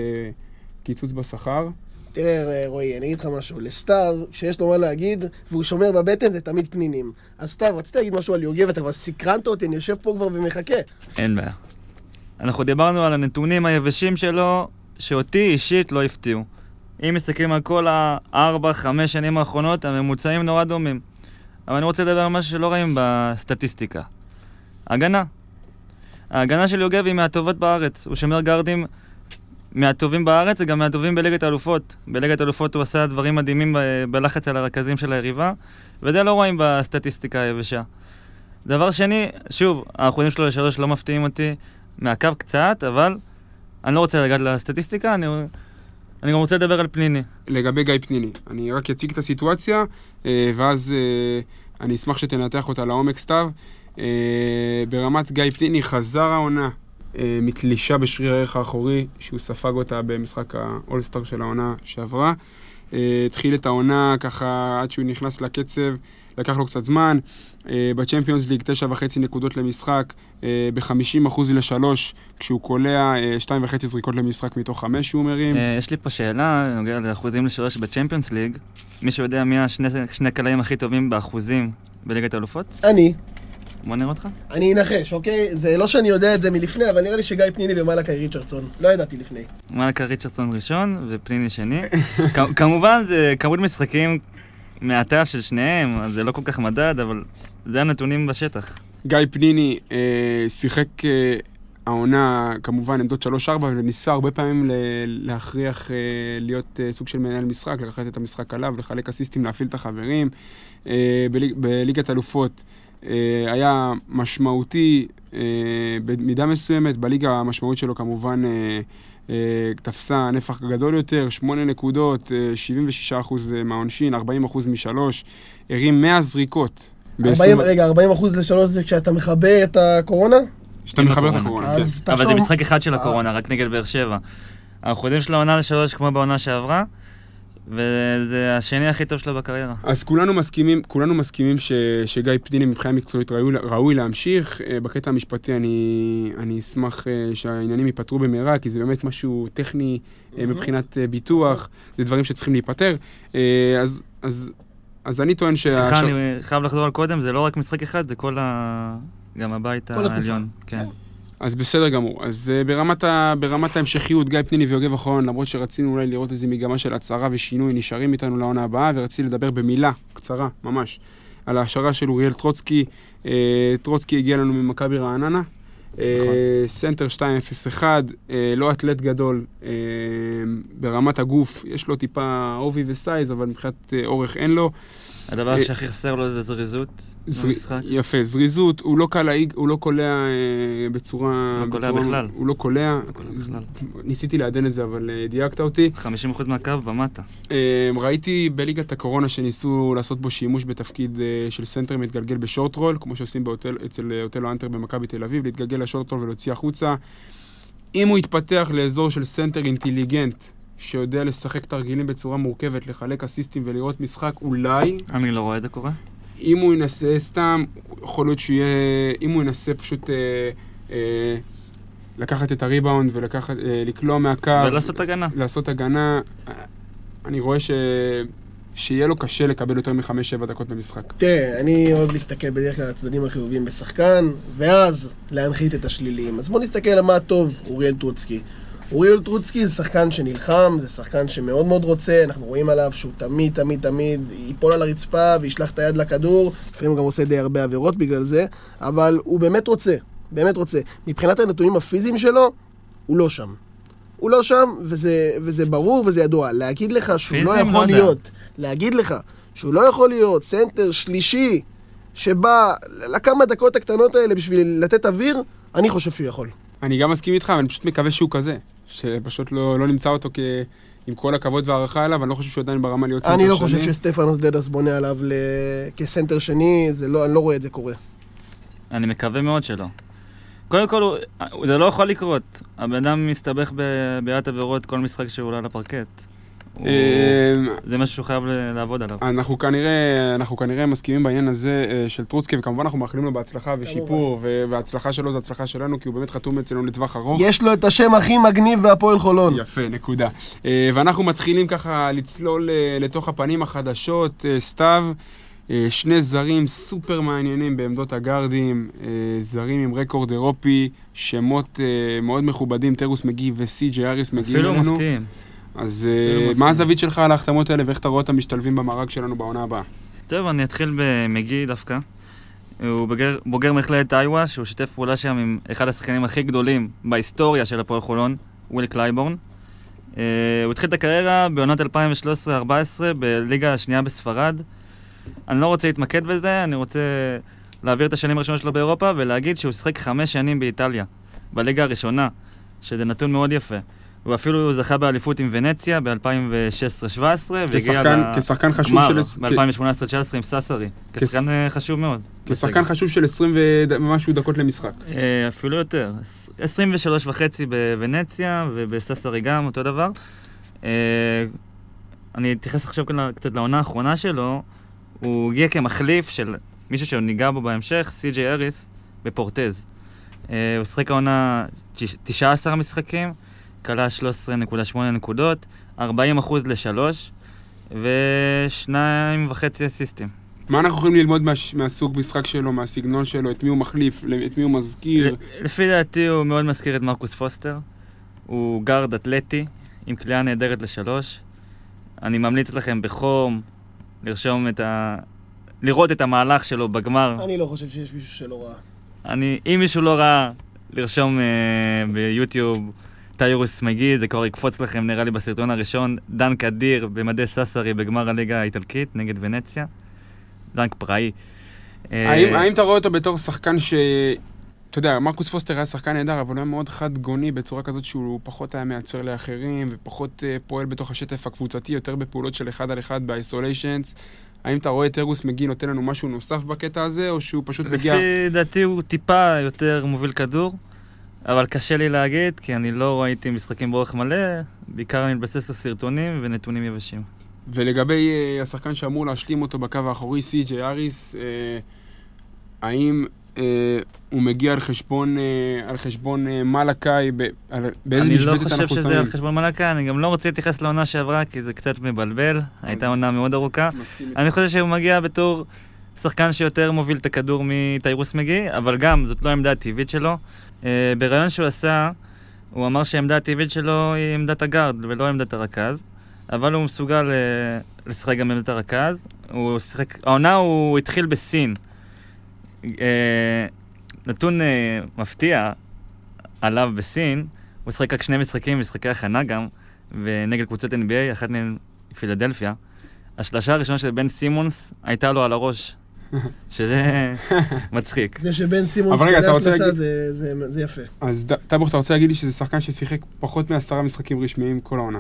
קיצוץ בשכר. תראה, רועי, אני אגיד לך משהו. לסתיו, כשיש לו מה להגיד, והוא שומר בבטן, זה תמיד פנינים. אז סתיו, רצית להגיד משהו על יוגב, אתה כבר סקרנת אותי, אני יושב פה כבר ומחכה. אין בעיה. אנחנו דיברנו על הנתונים היבשים שלו, שאותי אישית לא הפתיעו. אם מסתכלים על כל הארבע, חמש שנים האחרונות, הממוצעים נורא דומים. אבל אני רוצה לדבר על משהו שלא רואים בסטטיסטיקה. הגנה. ההגנה של יוגב היא מהטובות בארץ. הוא שומר גארדים מהטובים בארץ וגם מהטובים בליגת האלופות. בליגת האלופות הוא עשה דברים מדהימים ב- בלחץ על הרכזים של היריבה, וזה לא רואים בסטטיסטיקה היבשה. דבר שני, שוב, האחוזים שלו לשלוש לא מפתיעים אותי מהקו קצת, אבל אני לא רוצה לגעת לסטטיסטיקה, אני, אני גם רוצה לדבר על פניני. לגבי גיא פניני. אני רק אציג את הסיטואציה, אה, ואז אה, אני אשמח שתנתח אותה לעומק, סתיו. אה, ברמת גיא פניני חזר העונה מתלישה בשריר הערך האחורי, שהוא ספג אותה במשחק האולסטאר של העונה שעברה. התחיל את העונה ככה עד שהוא נכנס לקצב, לקח לו קצת זמן. אה, בצ'מפיונס ליג תשע וחצי נקודות למשחק, אה, ב-50% לשלוש, כשהוא קולע אה, שתיים וחצי זריקות למשחק מתוך חמש שהוא מרים. אה, יש לי פה שאלה, נוגע לאחוזים לשלוש בצ'מפיונס ליג. מישהו יודע מי השני שני קלעים הכי טובים באחוזים בליגת האלופות? אני, בוא נראה אותך. אני אנחש, אוקיי? זה לא שאני יודע את זה מלפני, אבל נראה לי שגיא פניני ומלאקי ריצ'רדסון. לא ידעתי לפני. מלכה ריצ'רדסון ראשון ופניני שני. כמובן, זה כמות משחקים מעטה של שניהם, אז זה לא כל כך מדד, אבל זה הנתונים בשטח. גיא פניני אה, שיחק אה, העונה, כמובן, עמדות 3-4, וניסה הרבה פעמים ל- להכריח אה, להיות אה, סוג של מנהל משחק, לקחת את המשחק עליו, לחלק אסיסטים, להפעיל את החברים. אה, בליג, בליגת אלופות אה, היה משמעותי אה, במידה מסוימת, בליגה המשמעות שלו כמובן אה, תפסה נפח גדול יותר, 8 נקודות, אה, 76% מהעונשין, 40% משלוש, הרים 100 זריקות. 40, ב- רגע, 40 אחוז לשלוש זה כשאתה מחבר את הקורונה? שאתה עם מחבר את הקורונה. הקורונה, כן. אבל. זה משחק אחד של אה. הקורונה, רק נגד באר שבע. האחוזים של העונה לשלוש כמו בעונה שעברה, וזה השני הכי טוב שלו בקריירה. אז כולנו מסכימים, כולנו מסכימים ש, שגיא פניני מבחינה מקצועית ראוי, ראוי להמשיך. אה, בקטע המשפטי אני, אני אשמח אה, שהעניינים ייפתרו במהרה, כי זה באמת משהו טכני אה, מבחינת ביטוח, זה דברים שצריכים להיפתר. אז, אז, אז אני טוען שה... סליחה, אני חייב לחזור על קודם, זה לא רק משחק אחד, זה כל ה... גם הבית כל התקופה. העליון. כן. אז בסדר גמור. אז uh, ברמת, ה, ברמת ההמשכיות, גיא פניני ויוגב אחרון, למרות שרצינו אולי לראות איזו מגמה של הצהרה ושינוי, נשארים איתנו לעונה הבאה, ורציתי לדבר במילה, קצרה, ממש, על ההשערה של אוריאל טרוצקי. אה, טרוצקי הגיע לנו ממכבי רעננה. אה, אה, סנטר 201, אה, לא אתלט גדול אה, ברמת הגוף, יש לו טיפה עובי ו size, אבל מבחינת אורך אין לו. הדבר שהכי חסר לו זה זריזות זר- במשחק. יפה, זריזות, הוא לא קלעי, הוא לא קולע בצורה... לא קולע בכלל. הוא לא קולע. לא. ניסיתי לעדן את זה, אבל דייקת אותי. 50% מהקו ומטה. ראיתי בליגת הקורונה שניסו לעשות בו שימוש בתפקיד של סנטר מתגלגל ב short roll, כמו שעושים אצל אותלו האנטר במכבי תל אביב, להתגלגל ל short roll ולהוציא החוצה. אם הוא יתפתח לאזור של סנטר אינטליגנט, שיודע לשחק תרגילים בצורה מורכבת, לחלק אסיסטים ולראות משחק, אולי, אני לא רואה את זה קורה. אם הוא ינסה סתם, יכול להיות שהוא יהיה... אם הוא ינסה פשוט אה, אה, לקחת את הריבאונד ולקחת... אה, מהקו... ולעשות הגנה. לעשות הגנה, אה, אני רואה ש... שיהיה לו קשה לקבל יותר מחמש-שבע דקות במשחק. תראה, אני אוהב להסתכל בדרך כלל על הצדדים החיוביים בשחקן, ואז להנחית את השליליים. אז בואו נסתכל על מה טוב אוריאל טרוצקי. אוריאל טרוצקי זה שחקן שנלחם, זה שחקן שמאוד מאוד רוצה, אנחנו רואים עליו שהוא תמיד, תמיד, תמיד ייפול על הרצפה וישלח את היד לכדור, לפעמים גם עושה די הרבה עבירות בגלל זה, אבל הוא באמת רוצה, באמת רוצה. מבחינת הנתונים הפיזיים שלו, הוא לא שם. הוא לא שם, וזה, וזה ברור וזה ידוע. להגיד לך שהוא לא? יכול לא יודע. להיות, להגיד לך שהוא לא יכול להיות סנטר שלישי שבא לכמה דקות הקטנות האלה בשביל לתת אוויר, אני חושב שהוא יכול. אני גם מסכים איתך, אבל אני פשוט מקווה שהוא כזה. שפשוט לא, לא נמצא אותו כ... עם כל הכבוד והערכה אליו, אני לא חושב שהוא עדיין ברמה להיות סנטר שני. אני לא חושב שסטפנוס דדס בונה עליו ל... כסנטר שני, לא, אני לא רואה את זה קורה. אני מקווה מאוד שלא. קודם כל, הוא- זה לא יכול לקרות. הבן אדם מסתבך בבעיית עבירות כל משחק שהוא עולה לפרקט. אה, זה משהו שהוא חייב לעבוד עליו. אנחנו כנראה, אנחנו כנראה מסכימים בעניין הזה אה, של טרוצקי, וכמובן אנחנו מאחלים לו בהצלחה ושיפור, וההצלחה שלו זה הצלחה שלנו, כי הוא באמת חתום אצלנו לטווח ארוך. יש לו את השם הכי מגניב בהפועל חולון. יפה, נקודה. אה, ואנחנו מתחילים ככה לצלול אה, לתוך הפנים החדשות. סתיו, שני זרים סופר מעניינים בעמדות הגארדים, אה, זרים עם רקורד אירופי, שמות אה, מאוד מכובדים, תרוס מגי וסי.ג'י אריס מגיעים אפילו אלינו. מפתיעים. אז אפילו אה, מפתיעים. מה הזווית שלך על ההחתמות האלה ואיך אתה רואה אותם משתלבים במארג שלנו בעונה הבאה? טוב, אני אתחיל במגי דווקא. הוא בוגר, בוגר מכללת איווה, שהוא שיתף פעולה שם עם אחד השחקנים הכי גדולים בהיסטוריה של הפועל חולון, וויל קלייבורן. אה, הוא התחיל את הקריירה בעונת 2013-2014 בליגה השנייה בספרד. אני לא רוצה להתמקד בזה, אני רוצה להעביר את השנים הראשונות שלו באירופה ולהגיד שהוא שיחק חמש שנים באיטליה, בליגה הראשונה, שזה נתון מאוד יפה. הוא אפילו זכה באליפות עם ונציה ב-2016-2017, כשחקן, כשחקן חשוב של... כ- ב-2018-2019 עם ססרי, כשחקן אה, חשוב מאוד. כשחקן חשוב של 20 ומשהו דקות למשחק. אה, אפילו יותר. 23 וחצי בוונציה ובססרי גם, אותו דבר. אה, אני אתייחס עכשיו קצת לעונה האחרונה שלו. הוא הגיע כמחליף של מישהו שעוד ניגע בו בהמשך, סי.ג'יי אריס, בפורטז. אה, הוא שיחק העונה תש- 19 משחקים, כלה 13.8 נקודות, 40 אחוז לשלוש, ושניים וחצי אסיסטים. מה אנחנו יכולים ללמוד מה, מהסוג משחק שלו, מהסגנון שלו, את מי הוא מחליף, את מי הוא מזכיר? לפי דעתי הוא מאוד מזכיר את מרקוס פוסטר. הוא גארד אתלטי, עם קליעה נהדרת לשלוש. אני ממליץ לכם בחום לרשום את ה... לראות את המהלך שלו בגמר. אני לא חושב שיש מישהו שלא ראה. אני, אם מישהו לא ראה, לרשום אה, ביוטיוב טיירוס מגי, זה כבר יקפוץ לכם נראה לי בסרטון הראשון. דנק אדיר במדי ססרי בגמר הליגה האיטלקית נגד ונציה. דנק פראי. אה, האם, האם אתה רואה אותו בתור שחקן ש... אתה יודע, מרקוס פוסטר היה שחקן נהדר, אבל הוא היה מאוד חד גוני בצורה כזאת שהוא פחות היה מייצר לאחרים, ופחות uh, פועל בתוך השטף הקבוצתי, יותר בפעולות של אחד על אחד באיסוליישנס. האם אתה רואה את ארוס מגי נותן לנו משהו נוסף בקטע הזה, או שהוא פשוט מגיע... לפי דעתי הוא טיפה יותר מוביל כדור, אבל קשה לי להגיד, כי אני לא ראיתי משחקים באורך מלא, בעיקר אני מתבסס על סרטונים ונתונים יבשים. ולגבי uh, השחקן שאמור להשלים אותו בקו האחורי, סי.ג'יי אריס, uh, האם הוא מגיע על חשבון, uh, על חשבון uh, מלאקאי, ב- על- באיזה אני לא משבצת חושב אנחנו שזה שמים? על חשבון מלאקה, אני גם לא רוצה להתייחס לעונה שעברה, כי זה קצת מבלבל, הייתה עונה מאוד ארוכה. אני חושב שהוא מגיע בתור שחקן שיותר מוביל את הכדור מטיירוס מגי, אבל גם, זאת לא העמדה הטבעית שלו. אה, בריאיון שהוא עשה, הוא אמר שהעמדה הטבעית שלו היא עמדת הגארד ולא עמדת הרכז, אבל הוא מסוגל אה, לשחק גם בעמדת הרכז. הוא שיחק, העונה הוא התחיל בסין. אה, נתון אה, מפתיע, עליו בסין, הוא שיחק רק שני משחקים, משחקי הכנה גם, ונגד קבוצות NBA, אחת מהן פילדלפיה. השלשה הראשונה של בן סימונס הייתה לו על הראש, שזה מצחיק. זה שבן רוצה שלושה להגיד- זה- יפה. אז טבוך, אתה רוצה להגיד לי שזה שחקן ששיחק פחות מעשרה משחקים רשמיים כל העונה.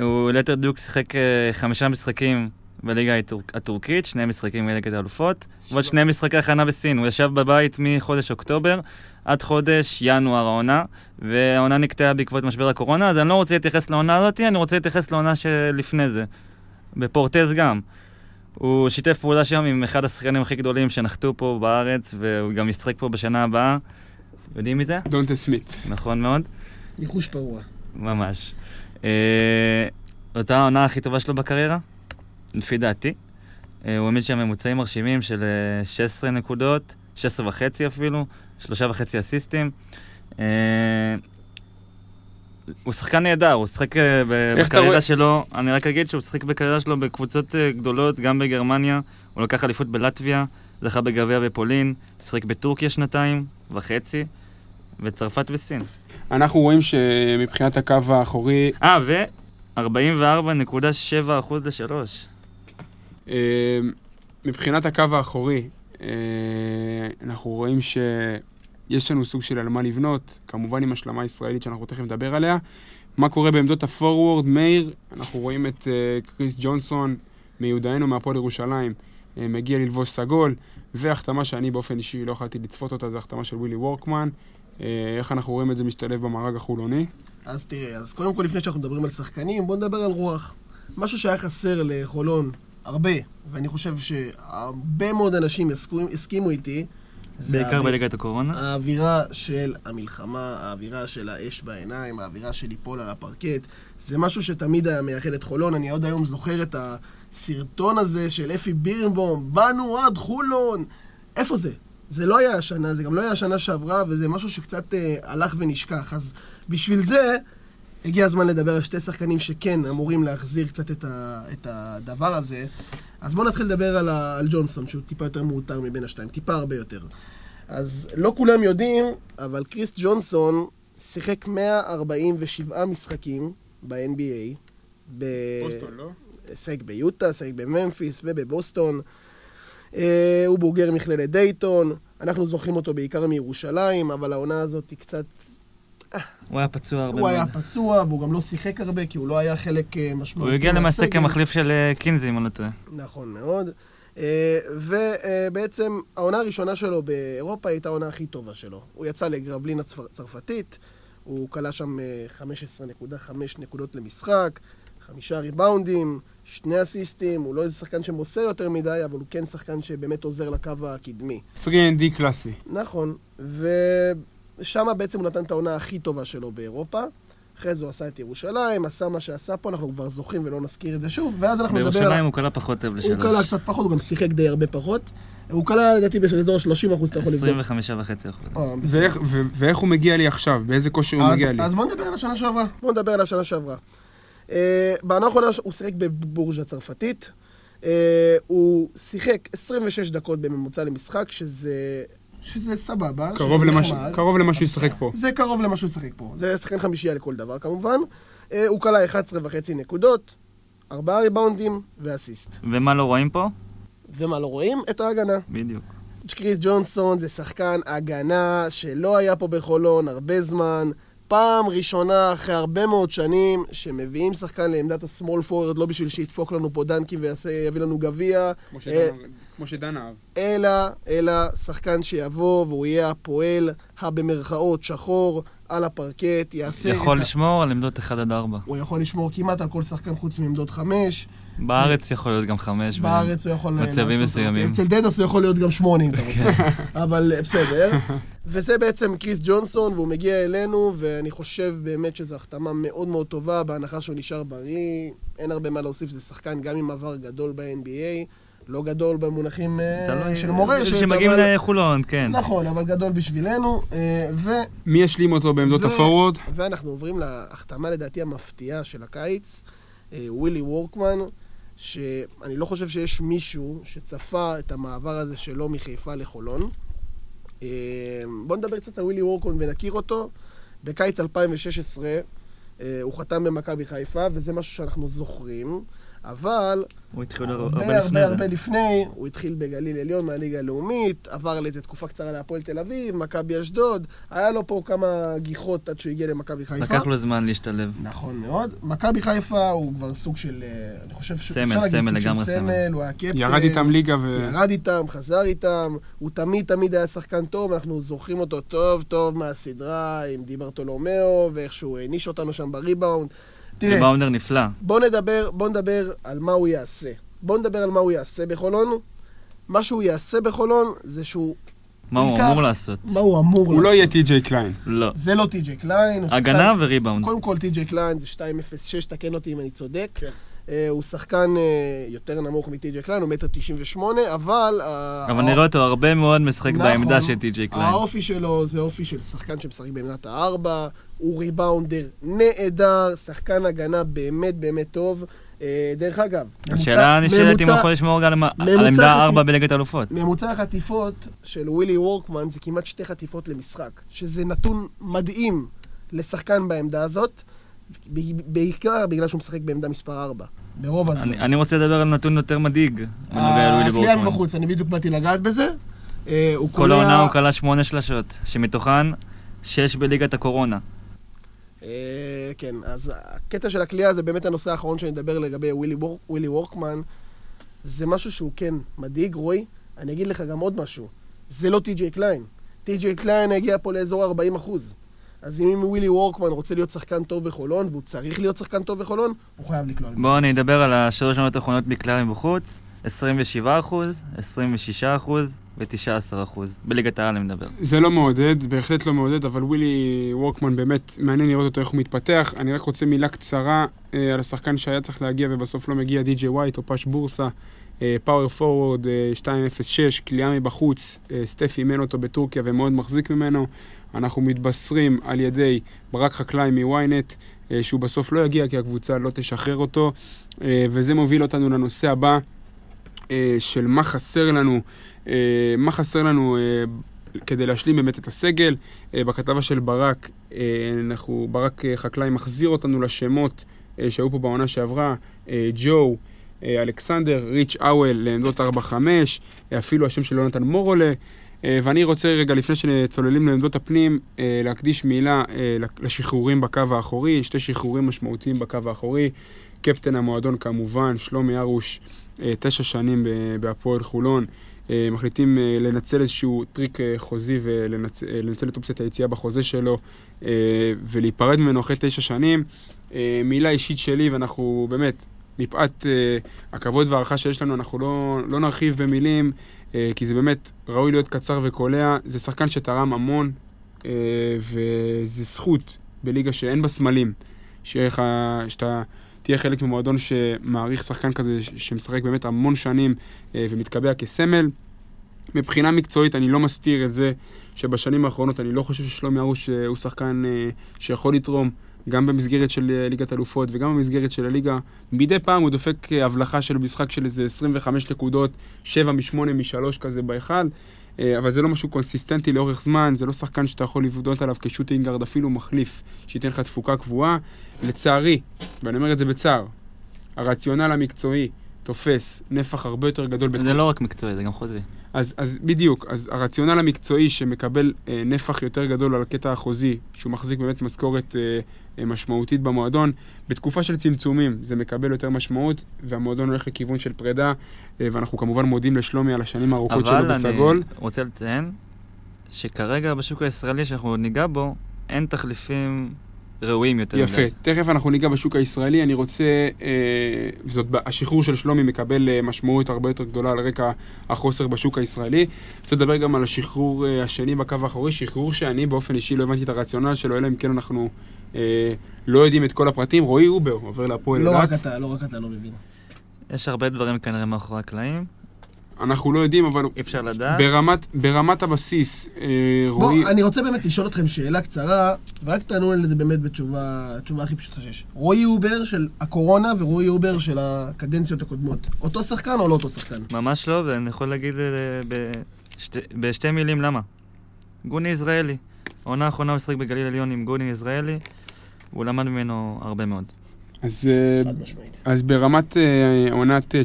הוא ליתר דיוק שיחק אה, חמישה משחקים בליגה הטור- הטורקית, שני משחקים בליגת האלופות, ועוד שני משחקי הכנה בסין. הוא ישב בבית מחודש אוקטובר עד חודש ינואר העונה, והעונה נקטעה בעקבות משבר הקורונה, אז אני לא רוצה להתייחס לעונה הזאת, אני רוצה להתייחס לעונה שלפני זה. בפורטז גם. הוא שיתף פעולה שם עם אחד השחקנים הכי גדולים שנחתו פה בארץ, והוא גם ישחק פה בשנה הבאה. יודעים מי זה? דונטה סמית. נכון מאוד. ניחוש פרוע. ממש. אה, אותה העונה הכי טובה שלו בקריירה, לפי דעתי. אה, הוא העמיד שם ממוצעים מרשימים של אה, 16 נקודות, 16 וחצי אפילו, שלושה וחצי אסיסטים. אה, הוא שחקן נהדר, הוא אה, אתה בקריירה שלו, אני רק אגיד שהוא שיחק בקריירה שלו בקבוצות אה, גדולות, גם בגרמניה, הוא לקח אליפות בלטביה, זכה בגביע בפולין, שיחק בטורקיה שנתיים וחצי, וצרפת וסין. אנחנו רואים שמבחינת הקו האחורי, אה, ו-44.7% לשלוש. אה, מבחינת הקו האחורי, אה, אנחנו רואים שיש לנו סוג של על מה לבנות, כמובן עם השלמה ישראלית שאנחנו תכף נדבר עליה. מה קורה בעמדות הפורוורד, מאיר, אנחנו רואים את אה, קריס ג'ונסון מיודענו מהפועל ירושלים, אה, מגיע ללבוש סגול, והחתמה שאני באופן אישי לא יכולתי לצפות אותה, זו החתמה של ווילי וורקמן. איך אנחנו רואים את זה משתלב במארג החולוני? אז תראה, אז קודם כל, לפני שאנחנו מדברים על שחקנים, בואו נדבר על רוח. משהו שהיה חסר לחולון הרבה, ואני חושב שהרבה מאוד אנשים הסכימו, הסכימו איתי, זה בעיקר האוויר- בליגת הקורונה. האווירה של המלחמה, האווירה של האש בעיניים, האווירה של ליפול על הפרקט, זה משהו שתמיד היה מייחד את חולון. אני עוד היום זוכר את הסרטון הזה של אפי בירנבום, באנו עד חולון. איפה זה? זה לא היה השנה, זה גם לא היה השנה שעברה, וזה משהו שקצת אה, הלך ונשכח. אז בשביל זה, הגיע הזמן לדבר על שתי שחקנים שכן אמורים להחזיר קצת את, ה, את הדבר הזה. אז בואו נתחיל לדבר על, ה, על ג'ונסון, שהוא טיפה יותר מאותר מבין השתיים, טיפה הרבה יותר. אז לא כולם יודעים, אבל קריס ג'ונסון שיחק 147 משחקים ב-NBA. ב... לא? שיחק ביוטה, שיחק בממפיס ובבוסטון. אה, הוא בוגר מכללת דייטון, אנחנו זוכרים אותו בעיקר מירושלים, אבל העונה הזאת היא קצת... הוא היה פצוע הרבה הוא מאוד. היה פצוע, והוא גם לא שיחק הרבה, כי הוא לא היה חלק אה, משמעותי הוא הגיע למעשה. כמחליף של אה, קינזי, אם אני לא טועה. נכון מאוד. ובעצם העונה הראשונה שלו באירופה הייתה העונה הכי טובה שלו. הוא יצא לגרבלין הצרפתית, הוא כלה שם אה, 15.5 נקודות למשחק, חמישה ריבאונדים, שני אסיסטים, הוא לא איזה שחקן שמוסר יותר מדי, אבל הוא כן שחקן שבאמת עוזר לקו הקדמי. 3&D קלאסי. נכון, ושם בעצם הוא נתן את העונה הכי טובה שלו באירופה. אחרי זה הוא עשה את ירושלים, עשה מה שעשה פה, אנחנו כבר זוכרים ולא נזכיר את זה שוב, ואז אנחנו נדבר... בירושלים הוא קלע פחות טוב הוא לשלוש. קלע קצת פחות, הוא גם שיחק די הרבה פחות. הוא קלע לדעתי באזור ה-30 אחוז, אתה יכול לבדוק. 25 וחצי אחוז. אה. ואיך, הוא מגיע לי עכשיו? באיזה כושר הוא מגיע לי? אז בוא נדבר על השנה שעברה. בוא נדבר על השנה שעברה. אה, בעונה האחרונה הוא שיחק בבורג'ה הצרפתית. אה, הוא שיחק 26 דקות בממוצע למשחק, שזה... שזה סבבה. קרוב שזה למה ש- נחמד. קרוב למה שהוא ישחק פה. זה קרוב למה שהוא שיחק פה. זה שחקן חמישייה לכל דבר כמובן. אה, הוא כלה 11 וחצי נקודות, ארבעה ריבאונדים ואסיסט. ומה לא רואים פה? ומה לא רואים? את ההגנה. בדיוק. קריס ג'ונסון זה שחקן הגנה שלא היה פה בחולון הרבה זמן. פעם ראשונה אחרי הרבה מאוד שנים שמביאים שחקן לעמדת השמאל פוררד, לא בשביל שידפוק לנו פה דנקים ויביא לנו גביע, כמו אה, שדן- כמו שדן אהב. אלא, אלא שחקן שיבוא והוא יהיה הפועל הבמרכאות שחור על הפרקט, יעשה יכול את ה... לשמור על עמדות 1 עד 4. הוא יכול לשמור כמעט על כל שחקן חוץ מעמדות חמש. בארץ יכול להיות גם 5. בארץ הוא יכול מצבים מסוימים. אצל דדס הוא יכול להיות גם שמונה אם אתה רוצה. אבל אה, בסדר. וזה בעצם קריס ג'ונסון, והוא מגיע אלינו, ואני חושב באמת שזו החתמה מאוד מאוד טובה, בהנחה שהוא נשאר בריא. אין הרבה מה להוסיף, זה שחקן גם עם עבר גדול ב-NBA. לא גדול במונחים אה, של מורשת, שמגיעים אבל... לחולון, כן. נכון, אבל גדול בשבילנו. אה, ו... מי ישלים אותו בעמדות ו- הפורוורד? ואנחנו עוברים להחתמה לדעתי המפתיעה של הקיץ, אה, ווילי וורקמן, שאני לא חושב שיש מישהו שצפה את המעבר הזה שלו מחיפה לחולון. בואו נדבר קצת על ווילי וורקון ונכיר אותו. בקיץ 2016 אה, הוא חתם במכבי חיפה, וזה משהו שאנחנו זוכרים, אבל הוא התחיל הרבה הרבה הרבה לפני הרבה זה. לפני, הוא התחיל בגליל עליון מהליגה הלאומית, עבר לאיזה תקופה קצרה להפועל תל אביב, מכבי אשדוד, היה לו פה כמה גיחות עד שהוא הגיע למכבי חיפה. לקח לו זמן להשתלב. נכון מאוד. מכבי חיפה הוא כבר סוג של, אה, אני חושב ש- סמל, סמל, לגמרי סמל. סמל, הוא היה קפטן. ירד איתם ליגה ו... ירד איתם, חזר איתם, הוא תמיד תמיד היה שחקן טוב, אנחנו זוכרים אותו טוב טוב מהסדרה עם דיברטולומיאו, ואיך שהוא העניש אותנו שם בריבאונד. תראה, ריבאונדר נפלא. בוא נדבר, בוא נדבר על מה הוא יעשה. בוא נדבר על מה הוא יעשה בחולון. מה שהוא יעשה בחולון זה שהוא... מה הוא אמור לעשות? מה הוא אמור לעשות. הוא לא יהיה טי.ג'יי קליין. לא. זה לא טי.ג'יי קליין. הגנה שחקן- וריבאונד. קודם כל טי.ג'יי קליין זה 2.06, תקן אותי אם אני צודק. אה, הוא שחקן אה, יותר נמוך מטי.ג'יי קליין, הוא מטר 98, אבל... אה, אבל נראה אותו הרבה מאוד משחק נכון. בעמדה של טי.ג'יי קליין. האופי שלו זה אופי של שחקן שמשחק בעמדת הארבע, הוא ריבאונדר נהדר, שחקן הגנה באמת באמת טוב. אה, דרך אגב, השאלה נשאלת אם הוא יכול לשמור גם על עמדה חטי- 4 בליגת האלופות. ממוצע החטיפות של ווילי וורקמן זה כמעט שתי חטיפות למשחק, שזה נתון מדהים לשחקן בעמדה הזאת, בעיקר בגלל שהוא משחק בעמדה מספר 4, ברוב הזמן. אני אני רוצה לדבר על נתון יותר מדאיג. הקליעה וורקמן. בחוץ, אני בדיוק באתי לגעת בזה. אה, כל העונה הוא כלה שמונה שלשות, שמתוכן שש בליגת הקורונה. אה, כן, אז הקטע של הקליעה זה באמת הנושא האחרון שאני אדבר לגבי ווילי, וור, ווילי וורקמן. זה משהו שהוא כן מדאיג, רועי. אני אגיד לך גם עוד משהו. זה לא טי.ג'יי קליין. טי.ג'יי קליין הגיע פה לאזור 40 אחוז. אז אם ווילי וורקמן רוצה להיות שחקן טוב בחולון, והוא צריך להיות שחקן טוב בחולון, הוא חייב לקלוע. בואו אני אדבר על השלוש עונות האחרונות בכלל מבחוץ. 27 אחוז, 26 אחוז ו-19 אחוז. בליגת העל אני מדבר. זה לא מעודד, בהחלט לא מעודד, אבל ווילי וורקמן באמת מעניין לראות אותו איך הוא מתפתח. אני רק רוצה מילה קצרה אה, על השחקן שהיה צריך להגיע ובסוף לא מגיע, די.ג'יי ווייט או פאש בורסה, פאוור פורוורד 206, כליאה מבחוץ, אה, סטף אימן אותו בטורקיה ומאוד מחזיק ממנו. אנחנו מתבשרים על ידי ברק חקלאי מוויינט, אה, שהוא בסוף לא יגיע כי הקבוצה לא תשחרר אותו, אה, וזה מוביל אותנו לנושא הבא. אה, של מה חסר לנו, אה, מה חסר לנו אה, כדי להשלים באמת את הסגל. אה, בכתבה של ברק, אה, אנחנו, ברק אה, חקלאי מחזיר אותנו לשמות אה, שהיו פה בעונה שעברה, אה, ג'ו, אה, אלכסנדר, ריץ' האוול לעמדות 4-5, אה, אפילו השם של יונתן מורולה. אה, ואני רוצה רגע, לפני שצוללים לעמדות הפנים, אה, להקדיש מילה אה, לשחרורים בקו האחורי, שתי שחרורים משמעותיים בקו האחורי. קפטן המועדון כמובן, שלומי הרוש, אה, תשע שנים בהפועל חולון. אה, מחליטים אה, לנצל איזשהו טריק אה, חוזי ולנצל את אופציית היציאה בחוזה שלו ולהיפרד ממנו אחרי תשע שנים. מילה אישית שלי, ואנחנו באמת, מפאת הכבוד וההערכה שיש לנו, אנחנו לא, לא נרחיב במילים, כי זה באמת ראוי להיות קצר וקולע. זה שחקן שתרם המון, וזה זכות בליגה שאין בה סמלים, שאתה תהיה חלק ממועדון שמעריך שחקן כזה, שמשחק באמת המון שנים אה, ומתקבע כסמל. מבחינה מקצועית אני לא מסתיר את זה שבשנים האחרונות אני לא חושב ששלומי ארוש אה, הוא שחקן אה, שיכול לתרום גם במסגרת של ליגת אלופות וגם במסגרת של הליגה. מדי פעם הוא דופק הבלחה של משחק של איזה 25 נקודות, 7 מ-8 מ-3 כזה בהיכל, אבל זה לא משהו קונסיסטנטי לאורך זמן, זה לא שחקן שאתה יכול לבדות עליו כשוטינגרד אפילו מחליף, שייתן לך תפוקה קבועה. לצערי, ואני אומר את זה בצער, הרציונל המקצועי תופס נפח הרבה יותר גדול זה לא רק מקצועי, זה גם חוזי. אז, אז בדיוק, אז הרציונל המקצועי שמקבל אה, נפח יותר גדול על הקטע החוזי, שהוא מחזיק באמת משכורת אה, אה, משמעותית במועדון, בתקופה של צמצומים זה מקבל יותר משמעות, והמועדון הולך לכיוון של פרידה, אה, ואנחנו כמובן מודים לשלומי על השנים הארוכות שלו אבל בסגול. אני רוצה לציין שכרגע בשוק הישראלי שאנחנו עוד ניגע בו, אין תחליפים ראויים יותר. יפה, מדי. תכף אנחנו ניגע בשוק הישראלי, אני רוצה, אה, וזאת, ב- השחרור של שלומי מקבל אה, משמעות הרבה יותר גדולה על רקע החוסר בשוק הישראלי. רוצה לדבר גם על השחרור אה, השני בקו האחורי, שחרור שאני באופן אישי לא הבנתי את הרציונל שלו, אלא אם כן אנחנו אה, לא יודעים את כל הפרטים. רועי אובר עובר להפועל לא רק אילת, אתה, לא רק אתה לא מבין. יש הרבה דברים כנראה מאחורי הקלעים, אנחנו לא יודעים, אבל אי אפשר לדעת. ברמת, ברמת הבסיס, אה, רועי... בוא, אני רוצה באמת לשאול אתכם שאלה קצרה, ורק תענו על זה באמת בתשובה, התשובה הכי פשוטה שיש. רועי אובר של הקורונה ורועי אובר של הקדנציות הקודמות. אותו שחקן או לא אותו שחקן? ממש לא, ואני יכול להגיד אה, בשתי, בשתי מילים למה. גוני יזרעאלי. העונה האחרונה הוא שיחק בגליל עליון עם גוני יזרעאלי, והוא למד ממנו הרבה מאוד. אז, אה. אז ברמת אה, עונת אה, 19-20,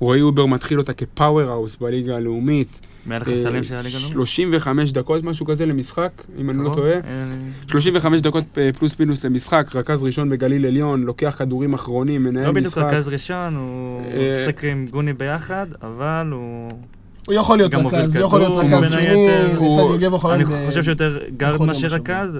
רועי הובר מתחיל אותה כ powerhouse בליגה הלאומית. מלך אה, הסלים של הליגה הלאומית. 35 דקות, משהו כזה למשחק, אם אני לא נכון? טועה. אה, 35 דקות אה, פלוס מינוס למשחק, רכז ראשון בגליל עליון, לוקח כדורים אחרונים, מנהל לא בדיוק משחק. רכז ראשון, הוא אה, שיחק עם גוני ביחד, אבל הוא... הוא יכול להיות רכז, הוא יכול להיות רכז שני, הוא- יוגב אוחיון. אני חושב שיותר גארד בכל יום מאשר. רכז,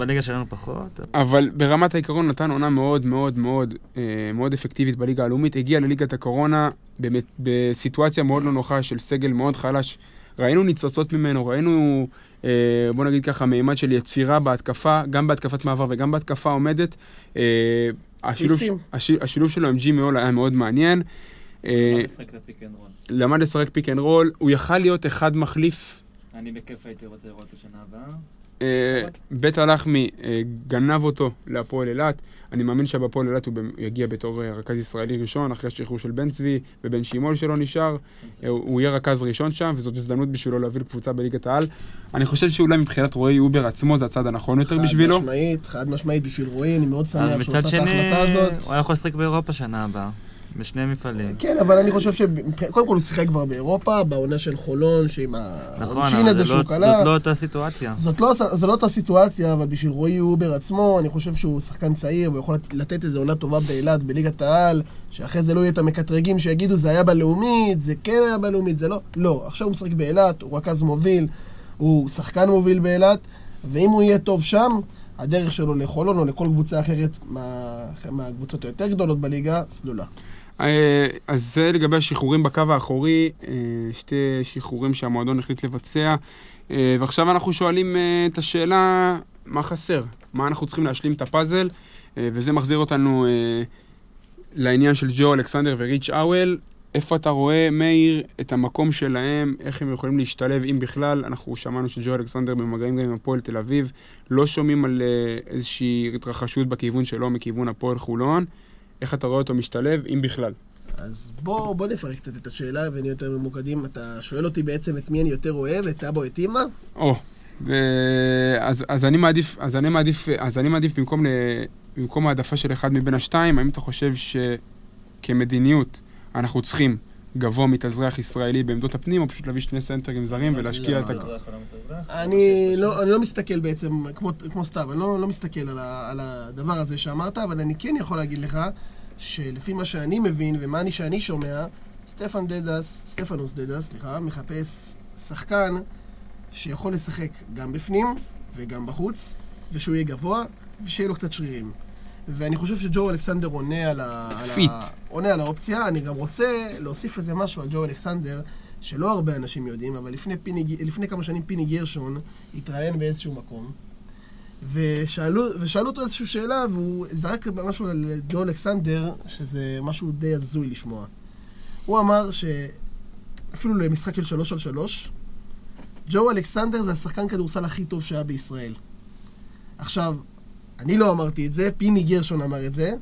בליגה שלנו פחות. אבל ברמת העיקרון נתן עונה מאוד מאוד מאוד אה, מאוד אפקטיבית בליגה הלאומית. הגיע לליגת הקורונה באמת בסיטואציה מאוד לא נוחה של סגל מאוד חלש. ראינו ניצוצות ממנו, ראינו, אה, בוא נגיד ככה, מימד של יצירה בהתקפה, גם בהתקפת מעבר וגם בהתקפה עומדת. אה, השילוב. הש, השילוב שלו עם ג'י מאול היה מאוד מעניין. אה, למד לשחק pick and roll, הוא יכל להיות אחד מחליף אני בכיף הייתי רוצה לראות את השנה הבאה. אה, בית הלחמי אה, גנב אותו להפועל אילת. אני מאמין שבהפועל אילת הוא יגיע בתור אה, רכז ישראלי ראשון, אחרי השחרור של בן צבי ובן שימול שלא נשאר. הוא יהיה רכז ראשון שם, וזאת הזדמנות בשבילו להוביל קבוצה בליגת העל. אני חושב שאולי מבחינת רועי הובר עצמו זה הצעד הנכון יותר בשבילו. חד משמעית, חד משמעית בשביל רועי, אני מאוד שמח שהוא מצד עשה את שני, ההחלטה הזאת. הוא היה יכול לשחק באירופה שנה הבאה, בשני מפעלים. כן, אבל אני חושב שקודם כל הוא שיחק כבר באירופה, בעונה של חולון, שעם נכון, העונשין אבל הזה זה שהוא לא- קלע. זאת לא אותה סיטואציה. זאת לא, זו לא אותה סיטואציה, אבל בשביל רועי אובר עצמו, אני חושב שהוא שחקן צעיר ויכול לתת איזו עונה טובה באילת, בליגת העל, שאחרי זה לא יהיה את המקטרגים שיגידו זה היה בלאומית, זה כן היה בלאומית, זה לא. לא, עכשיו הוא משחק באילת, הוא רכז מוביל, הוא שחקן מוביל באילת, ואם הוא יהיה טוב שם, הדרך שלו לחולון או לכל קבוצה אחרת מה, מהקבוצות היותר גדולות בליגה, סלולה. אה, אז זה לגבי השחרורים בקו האחורי, אה, שתי שחרורים שהמועדון החליט לבצע. אה, ועכשיו אנחנו שואלים את השאלה, מה חסר? מה אנחנו צריכים להשלים את הפאזל? וזה מחזיר אותנו לעניין של ג'ו אלכסנדר וריץ' אוול. איפה אתה רואה, מאיר, את המקום שלהם, איך הם יכולים להשתלב, אם בכלל? אנחנו שמענו שג'ו אלכסנדר במגעים גם עם הפועל תל אביב. לא שומעים על איזושהי התרחשות בכיוון שלו, מכיוון הפועל חולון. איך אתה רואה אותו משתלב, אם בכלל? אז בוא, בוא נפרק קצת את השאלה ונהיה יותר ממוקדים. אתה שואל אותי בעצם את מי אני יותר אוהב, את אבו את אימא? או, אז, אז אני מעדיף, אז אני מעדיף, אז אני מעדיף במקום, ל, במקום העדפה של אחד מבין השתיים, האם אתה חושב שכמדיניות אנחנו צריכים גבוה מתאזרח ישראלי בעמדות הפנים, או פשוט להביא שני סנטרים זרים ולהשקיע את ה... אני לא, אני לא מסתכל בעצם, כמו, כמו סתיו, אני לא, לא מסתכל על, הדבר הזה שאמרת, אבל אני כן יכול להגיד לך שלפי מה שאני מבין ומה אני, שאני שומע, סטפן דדס, סטפנוס דדס, סליחה, מחפש שחקן שיכול לשחק גם בפנים וגם בחוץ, ושהוא יהיה גבוה, ושיהיה לו קצת שרירים. ואני חושב שג'ו אלכסנדר עונה על, ה, על, fit. ה, עונה על האופציה. אני גם רוצה להוסיף איזה משהו על ג'ו אלכסנדר, שלא הרבה אנשים יודעים, אבל לפני, פיני, לפני כמה שנים פיני גרשון התראיין באיזשהו מקום, ושאלו, ושאלו אותו איזושהי שאלה, והוא זרק משהו על ג'ו אלכסנדר, שזה משהו די הזוי לשמוע. הוא אמר שאפילו למשחק של שלוש על שלוש, ג'ו אלכסנדר זה השחקן כדורסל הכי טוב שהיה בישראל. עכשיו, אני לא אמרתי את זה, פיני גרשון אמר את זה,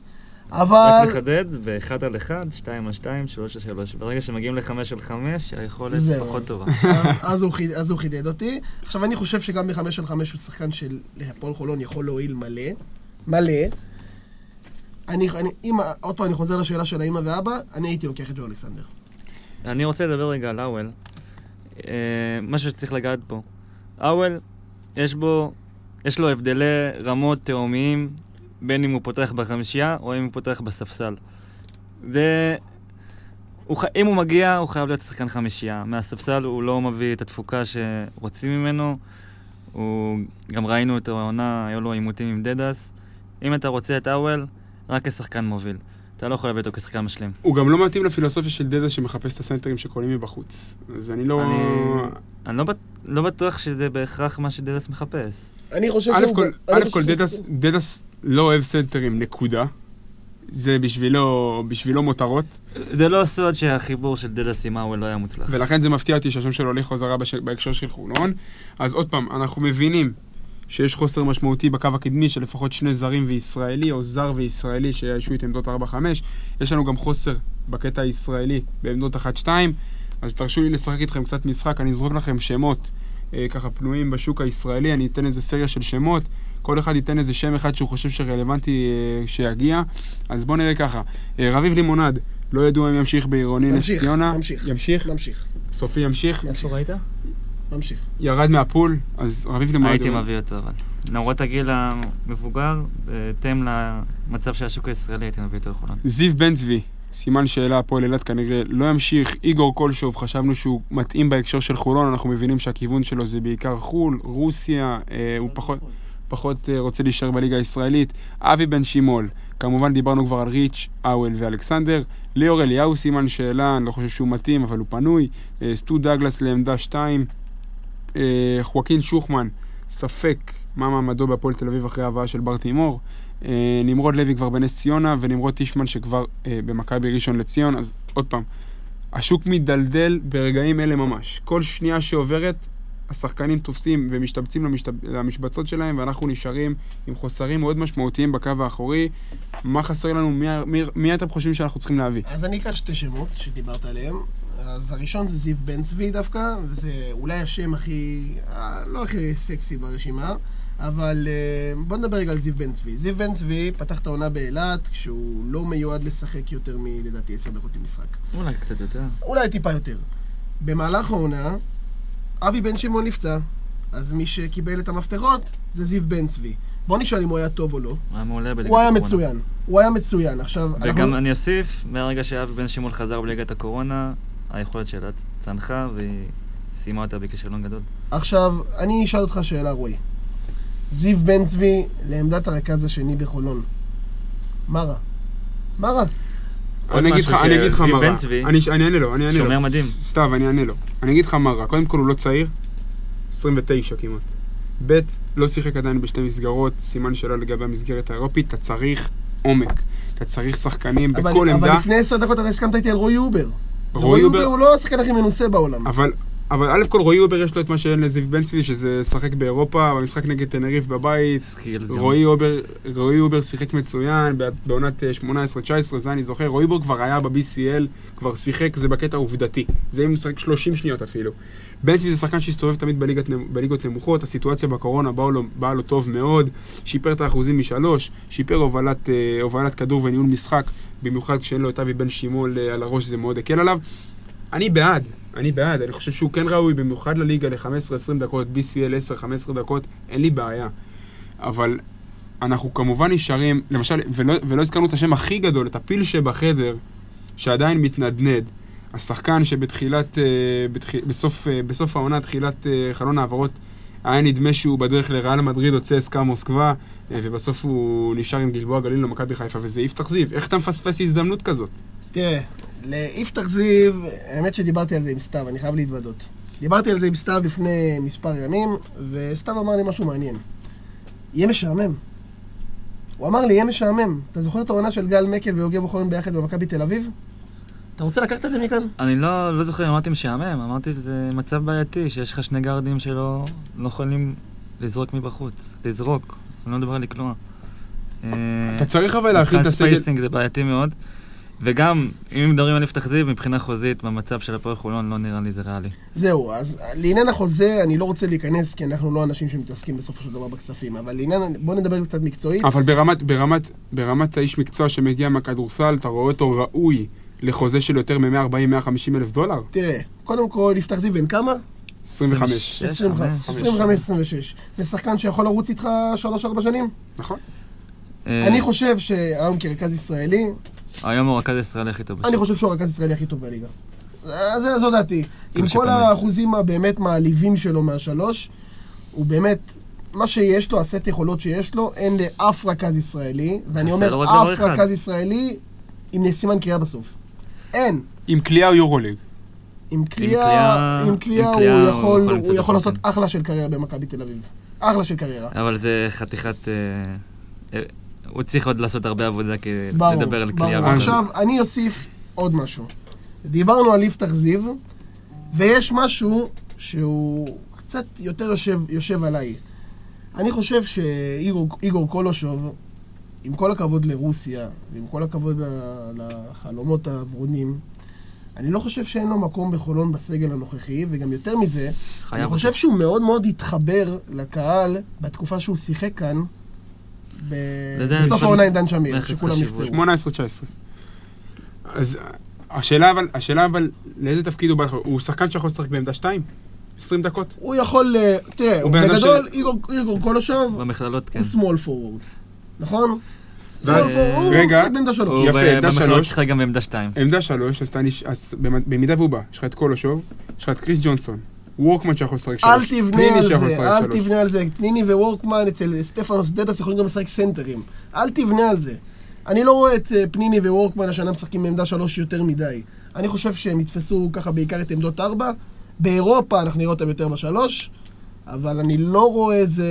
אבל... רק לחדד, באחד על אחד, שתיים על שתיים, שלוש על שלוש. ברגע שמגיעים לחמש על חמש, היכולת זהו. פחות טובה. אז, אז, הוא חיד, אז הוא חידד אותי. עכשיו, אני חושב שגם בחמש על חמש הוא שחקן של הפועל חולון יכול להועיל מלא. מלא. אני, אני, אם, עוד פעם, אני חוזר לשאלה של האמא ואבא, אני הייתי לוקח את ג'ו אלכסנדר. אני רוצה לדבר רגע על האוול. אה, משהו שצריך לגעת פה. האוול, יש בו, יש לו הבדלי רמות תאומיים, בין אם הוא פותח בחמישייה או אם הוא פותח בספסל. זה... הוא, ח- אם הוא מגיע, הוא חייב להיות שחקן חמישייה. מהספסל הוא לא מביא את התפוקה שרוצים ממנו. הוא... גם ראינו את העונה, היו לו עימותים עם דדס. אם אתה רוצה את האוול, רק כשחקן מוביל. אתה לא יכול להביא אותו כשחקן משלים. הוא גם לא מתאים לפילוסופיה של דדס שמחפש את הסנטרים שקולעים מבחוץ. אז אני לא... אני- אני לא, בט... לא בטוח שזה בהכרח מה שדדס מחפש. אני חושב שהוא... כל, אני א' כל דדס, דדס לא אוהב סנטרים, נקודה. זה בשבילו, בשבילו מותרות, זה לא סוד שהחיבור של דדס עם האוול לא היה מוצלח. ולכן זה מפתיע אותי שהשם שלו הולך חזרה בש... בהקשר של חולון. אז עוד פעם, אנחנו מבינים שיש חוסר משמעותי בקו הקדמי של לפחות שני זרים וישראלי, או זר וישראלי שיאיישו את עמדות 4-5. יש לנו גם חוסר בקטע הישראלי בעמדות 1-2, אז תרשו לי לשחק איתכם קצת משחק, אני אזרוק לכם שמות אה, ככה פנויים בשוק הישראלי, אני אתן איזה סריה של שמות, כל אחד ייתן איזה שם אחד שהוא חושב שרלוונטי אה, שיגיע. אז בואו נראה ככה, אה, רביב לימונד, לא ידוע אם ימשיך בעירוני נס ציונה. ממשיך. ימשיך? ממשיך, סופי ימשיך? ראית? ממשיך. ירד מהפול, אז רביב לימונד... הייתי מביא אותו, אבל. למרות הגיל המבוגר, בהתאם למצב של השוק הישראלי, הייתי מביא אותו לחולון. זיו בן צבי, סימן שאלה, הפועל אילת כנראה לא ימשיך. איגור קולשוב, חשבנו שהוא מתאים בהקשר של חולון, אנחנו מבינים שהכיוון שלו זה בעיקר חו"ל, רוסיה, אה, הוא פחות, פחות אה, רוצה להישאר בליגה הישראלית. אבי בן שימול, כמובן דיברנו כבר על ריץ', אוול ואלכסנדר. ליאור אליהו, סימן שאלה, אני לא חושב שהוא מתאים, אבל הוא פנוי. אה, סטו דגלס לעמדה 2. אה, חואקין שוחמן, ספק מה מעמדו בהפועל תל אביב אחרי ההבאה של בר תימור. אה, נמרוד לוי כבר בנס ציונה, ונמרוד טישמן שכבר אה, במכבי ראשון לציון. אז עוד פעם, השוק מידלדל ברגעים אלה ממש. כל שנייה שעוברת, השחקנים תופסים ומשתבצים למשתב... למשבצות שלהם, ואנחנו נשארים עם חוסרים מאוד משמעותיים בקו האחורי. מה חסר לנו? מי, מי, מי אתם חושבים שאנחנו צריכים להביא? אז אני אקח שתי שמות שדיברת עליהם. אז הראשון זה זיו בן צבי דווקא, וזה אולי השם הכי... אה, לא הכי סקסי ברשימה, אבל אה, בוא נדבר רגע על זיו בן צבי. זיו בן צבי פתח את העונה באילת, כשהוא לא מיועד לשחק יותר מלדעתי עשר דקות למשחק. אולי קצת יותר. אולי טיפה יותר. במהלך העונה, אבי בן שמעון נפצע, אז מי שקיבל את המפתחות זה זיו בן צבי. בוא נשאל אם הוא היה טוב או לא. הוא היה מעולה בליגת הוא היה הקורונה. מצוין. הוא היה מצוין. עכשיו, וגם אני אוסיף, מהרגע שאבי בן שמעון חזר בליגת הקורונה, היכולת שלה צנחה והיא סיימה אותה בכישלון גדול. עכשיו, אני אשאל אותך שאלה, רועי. זיו בן צבי לעמדת הרכז השני בחולון. מה רע? מה רע? אני אגיד לך, אני אגיד לך מה בן רע. צבי אני אני אענה לו, אני אענה לו. שומר מדהים. סתיו, אני אענה לו. אני אגיד לך מה רע. קודם כל הוא לא צעיר, 29 כמעט. ב', לא שיחק עדיין בשתי מסגרות, סימן שאלה לגבי המסגרת האירופית, אתה צריך עומק. אתה צריך שחקנים אבל, בכל אבל עמדה. לפני עשר דקות אתה הסכמת איתי על רועי הובר. הובר הוא לא השחקן הכי מנוסה בעולם. אבל, אבל א' כל רועי הובר יש לו את מה שאין לזיו בן צבי, שזה לשחק באירופה, במשחק נגד תנריף בבית. רועי הובר, רועי הובר שיחק מצוין בעונת אה, 18-19, זה אני זוכר. רועי הובר כבר היה ב-BCL, כבר שיחק, זה בקטע עובדתי. זה אם הוא משחק 30 שניות אפילו. בן צבי זה שחקן שהסתובב תמיד בליגת, בליגות נמוכות, הסיטואציה בקורונה באה לו, באה לו טוב מאוד, שיפר את האחוזים משלוש, שיפר הובלת, אה, הובלת כדור וניהול משחק, במיוחד כשאין לו את אבי בן שימול אה, על הראש, זה מאוד הקל עליו. אני בעד, אני בעד, אני חושב שהוא כן ראוי, במיוחד לליגה ל-15-20 דקות, BCL 10-15 דקות, אין לי בעיה. אבל אנחנו כמובן נשארים, למשל, ולא, ולא הזכרנו את השם הכי גדול, את הפיל שבחדר, שעדיין מתנדנד. השחקן שבתחילת, אה, בתח... בסוף, אה, בסוף העונה, תחילת אה, חלון העברות, היה נדמה שהוא בדרך לריאל מדריד או צסקה מוסקבה, ובסוף הוא נשאר עם גלבוע גליל למכבי חיפה, וזה יפתח זיו. איך אתה מפספס הזדמנות כזאת? תראה, ליפתח זיו, האמת שדיברתי על זה עם סתיו, אני חייב להתוודות. דיברתי על זה עם סתיו לפני מספר ימים, וסתיו אמר לי משהו מעניין. יהיה משעמם. הוא אמר לי, יהיה משעמם. אתה זוכר את העונה של גל מקל ויוגב אוחיון ביחד במכבי תל אביב? אתה רוצה לקחת את זה מכאן? אני לא, לא זוכר אם אמרתי משעמם, אמרתי שזה מצב בעייתי, שיש לך שני גארדים שלא לא יכולים לזרוק מבחוץ. לזרוק, אני לא מדבר על לקלוע. אתה צריך אבל להכין את מבחינת הסגל... spacing זה בעייתי מאוד. וגם, אם מדברים על יפתח זיו, מבחינה חוזית, במצב של הפועל חולון לא נראה לי זה ריאלי. זהו, אז לעניין החוזה, אני לא רוצה להיכנס, כי אנחנו לא אנשים שמתעסקים בסופו של דבר בכספים, אבל לעניין, בוא נדבר קצת מקצועית. אבל ברמת, ברמת, ברמת האיש מקצוע שמגיע מהכדורסל, אתה רואה אותו ראוי לחוזה של יותר מ-140-150 אלף דולר? תראה, קודם כל, יפתח זיו בן כמה? 25. 25, 25-26. זה שחקן שיכול לרוץ איתך 3-4 שנים? נכון. אני חושב שהיום כרכז ישראלי, היום הוא רכז הישראלי הכי טוב. אני חושב שהוא הרכז הישראלי הכי טוב בליגה. זה- זו דעתי. עם כל. האחוזים הבאמת מעליבים שלו מהשלוש, הוא באמת, מה שיש לו, הסט יכולות שיש לו, אין לאף רכז ישראלי, ואני אומר אף. רכז ישראלי עם סימן קריאה בסוף. אין. עם קליעה או יורוליג. עם קליעה, הוא יכול, הוא יכול לעשות. אחלה של קריירה במכבי תל אביב. אחלה של קריירה. אבל זה חתיכת... הוא צריך עוד לעשות הרבה עבודה כדי ברור, לדבר על ברור. קליעה. אז- עכשיו, אני אוסיף עוד משהו. דיברנו על יפתח זיו, ויש משהו שהוא קצת יותר יושב, יושב עליי. אני חושב שאיגור קולושוב, עם כל הכבוד לרוסיה, ועם כל הכבוד לחלומות הוורודים, אני לא חושב שאין לו מקום בחולון בסגל הנוכחי, וגם יותר מזה, אני חושב אותו. שהוא מאוד מאוד התחבר לקהל בתקופה שהוא שיחק כאן, בסוף העונה עם דן שמיר, שכולם. נפצעו. 18-19. אז השאלה אבל, השאלה אבל, לאיזה תפקיד הוא בא? הוא שחקן שיכול לשחק בעמדה 2? 20 דקות? הוא יכול, אה, תראה, הוא הוא בגדול, איגור קולושוב במכללות כן. הוא small forward, נכון? הוא רגע, שלוש. הוא יפה, עמדה במכללות שלוש. שיחק גם בעמדה 2. עמדה 3, אז במידה והוא בא, יש לך את קולושוב, יש לך את קריס ג'ונסון, וורקמן שיכול לשחק 3, אל תבנה על זה, אל 3. תבנה על זה. פניני ווורקמן אצל סטפנוס דדס יכולים גם לשחק סנטרים. אל תבנה על זה. אני לא רואה את אה, פניני ווורקמן השנה משחקים בעמדה שלוש יותר מדי. אני חושב שהם יתפסו ככה בעיקר את עמדות ארבע. באירופה אנחנו נראה אותם יותר בשלוש, אבל אני לא רואה את זה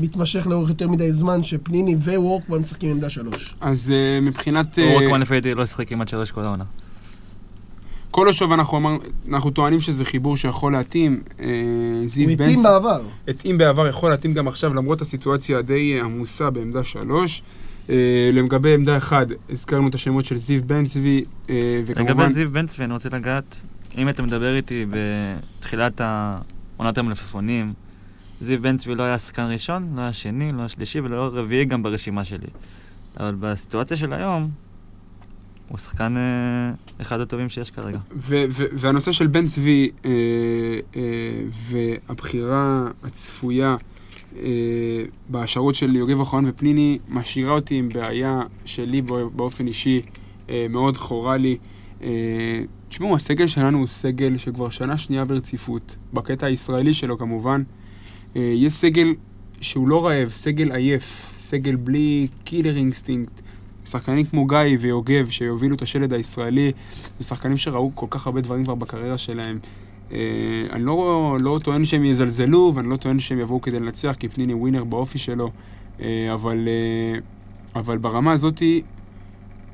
מתמשך לאורך יותר מדי זמן שפניני ווורקמן משחקים עמדה שלוש. אז אה, מבחינת... אה, וורקמן לפי דעתי לא ישחק כמעט שלוש כל העונה. קולושוב אנחנו אמרנו, אנחנו טוענים שזה חיבור שיכול להתאים. אה, זיו הוא התאים בעבר. התאים בעבר, יכול להתאים גם עכשיו, למרות הסיטואציה הדי אה, עמוסה בעמדה 3. לגבי עמדה 1, הזכרנו את השמות של זיו בן צבי, אה, וכמובן... לגבי זיו בן צבי, אני רוצה לגעת, אם אתה מדבר איתי בתחילת עונת המלפפונים, זיו בן צבי לא היה שחקן ראשון, לא היה שני, לא היה שלישי ולא רביעי גם ברשימה שלי. אבל בסיטואציה של היום, הוא שחקן אה, אחד הטובים שיש כרגע. והנושא של בן צבי אה, אה, והבחירה הצפויה אה, בהשערות של יוגב אוחיון ופניני משאירה אותי עם בעיה שלי בא- באופן אישי אה, מאוד חורה לי. אה, תשמעו, הסגל שלנו הוא סגל שכבר שנה שנייה ברציפות, בקטע הישראלי שלו כמובן. אה, יש סגל שהוא לא רעב, סגל עייף, סגל בלי killer instinct. שחקנים כמו גיא ויוגב שיובילו את השלד הישראלי, זה שחקנים שראו כל כך הרבה דברים כבר בקריירה שלהם. אה, אני לא, לא טוען שהם יזלזלו, ואני לא טוען שהם יבואו כדי לנצח, כי פניני ווינר באופי שלו, אה, אבל, אה, אבל ברמה הזאתי,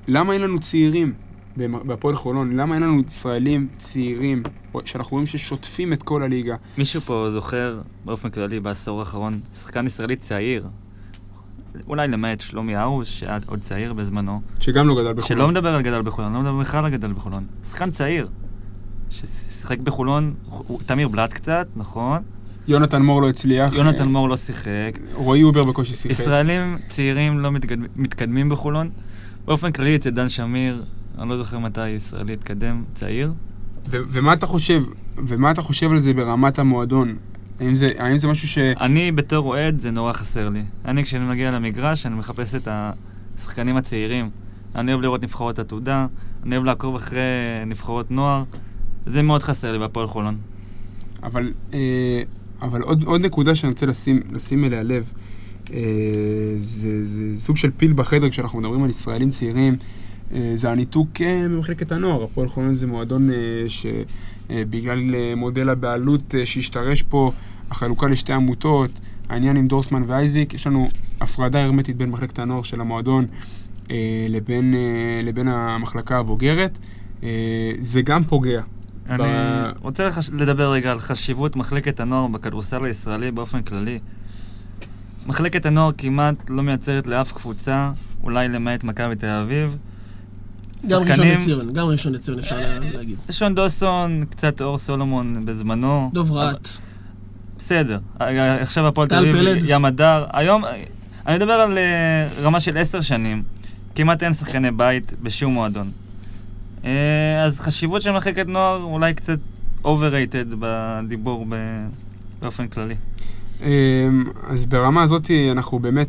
למה אין לנו צעירים בהפועל חולון? למה אין לנו ישראלים צעירים, שאנחנו רואים ששוטפים את כל הליגה? מישהו פה זוכר, באופן כללי, בעשור האחרון, שחקן ישראלי צעיר, אולי למעט שלומי הרוש, שהיה עוד צעיר בזמנו, שגם לא גדל בחולון. שלא מדבר על גדל בחולון, לא מדבר בכלל על גדל בחולון. שחקן צעיר, ששיחק בחולון, תמיר בלאט קצת, נכון? יונתן מור לא הצליח. יונתן מור לא שיחק. רועי אובר בקושי שיחק. ישראלים צעירים לא מתקדמים, מתקדמים בחולון. באופן כללי, אצל דן שמיר, אני לא זוכר מתי ישראלי התקדם, צעיר. ו- ומה אתה חושב, ומה אתה חושב על זה ברמת המועדון? האם זה, האם זה משהו ש... אני בתור אוהד, זה נורא חסר לי. אני, כשאני מגיע למגרש, אני מחפש את השחקנים הצעירים. אני אוהב לראות נבחרות עתודה, אני אוהב לעקוב אחרי נבחרות נוער. זה מאוד חסר לי בהפועל חולון. אבל, אה, אבל עוד, עוד נקודה שאני רוצה לשים, לשים אליה לב, אה, זה, זה סוג של פיל בחדר כשאנחנו מדברים על ישראלים צעירים, זה הניתוק אה, ממחלקת הנוער. הפועל חולון זה מועדון אה, שבגלל אה, מודל הבעלות אה, שהשתרש פה, החלוקה לשתי עמותות, העניין עם דורסמן ואייזיק, יש לנו הפרדה הרמטית בין מחלקת הנוער של המועדון אה, לבין, אה, לבין המחלקה הבוגרת. אה, זה גם פוגע. אני רוצה לחש... לדבר רגע על חשיבות מחלקת הנוער בכדורסל הישראלי באופן כללי. מחלקת הנוער כמעט לא מייצרת לאף קבוצה, אולי למעט מכבי תל אביב. גם ראשון לציון, גם ראשון לציון אפשר לה- להגיד. שון דוסון, קצת אור סולומון בזמנו. דוב רהט. בסדר. עכשיו הפועל תל אביב, פלד. ים הדר. היום, אני מדבר על אה, רמה של עשר שנים. כמעט אין שחקני בית בשום מועדון. אה, אז חשיבות של מחלקת נוער אולי קצת overrated בדיבור ב- באופן כללי. אמ, אז ברמה הזאת אנחנו באמת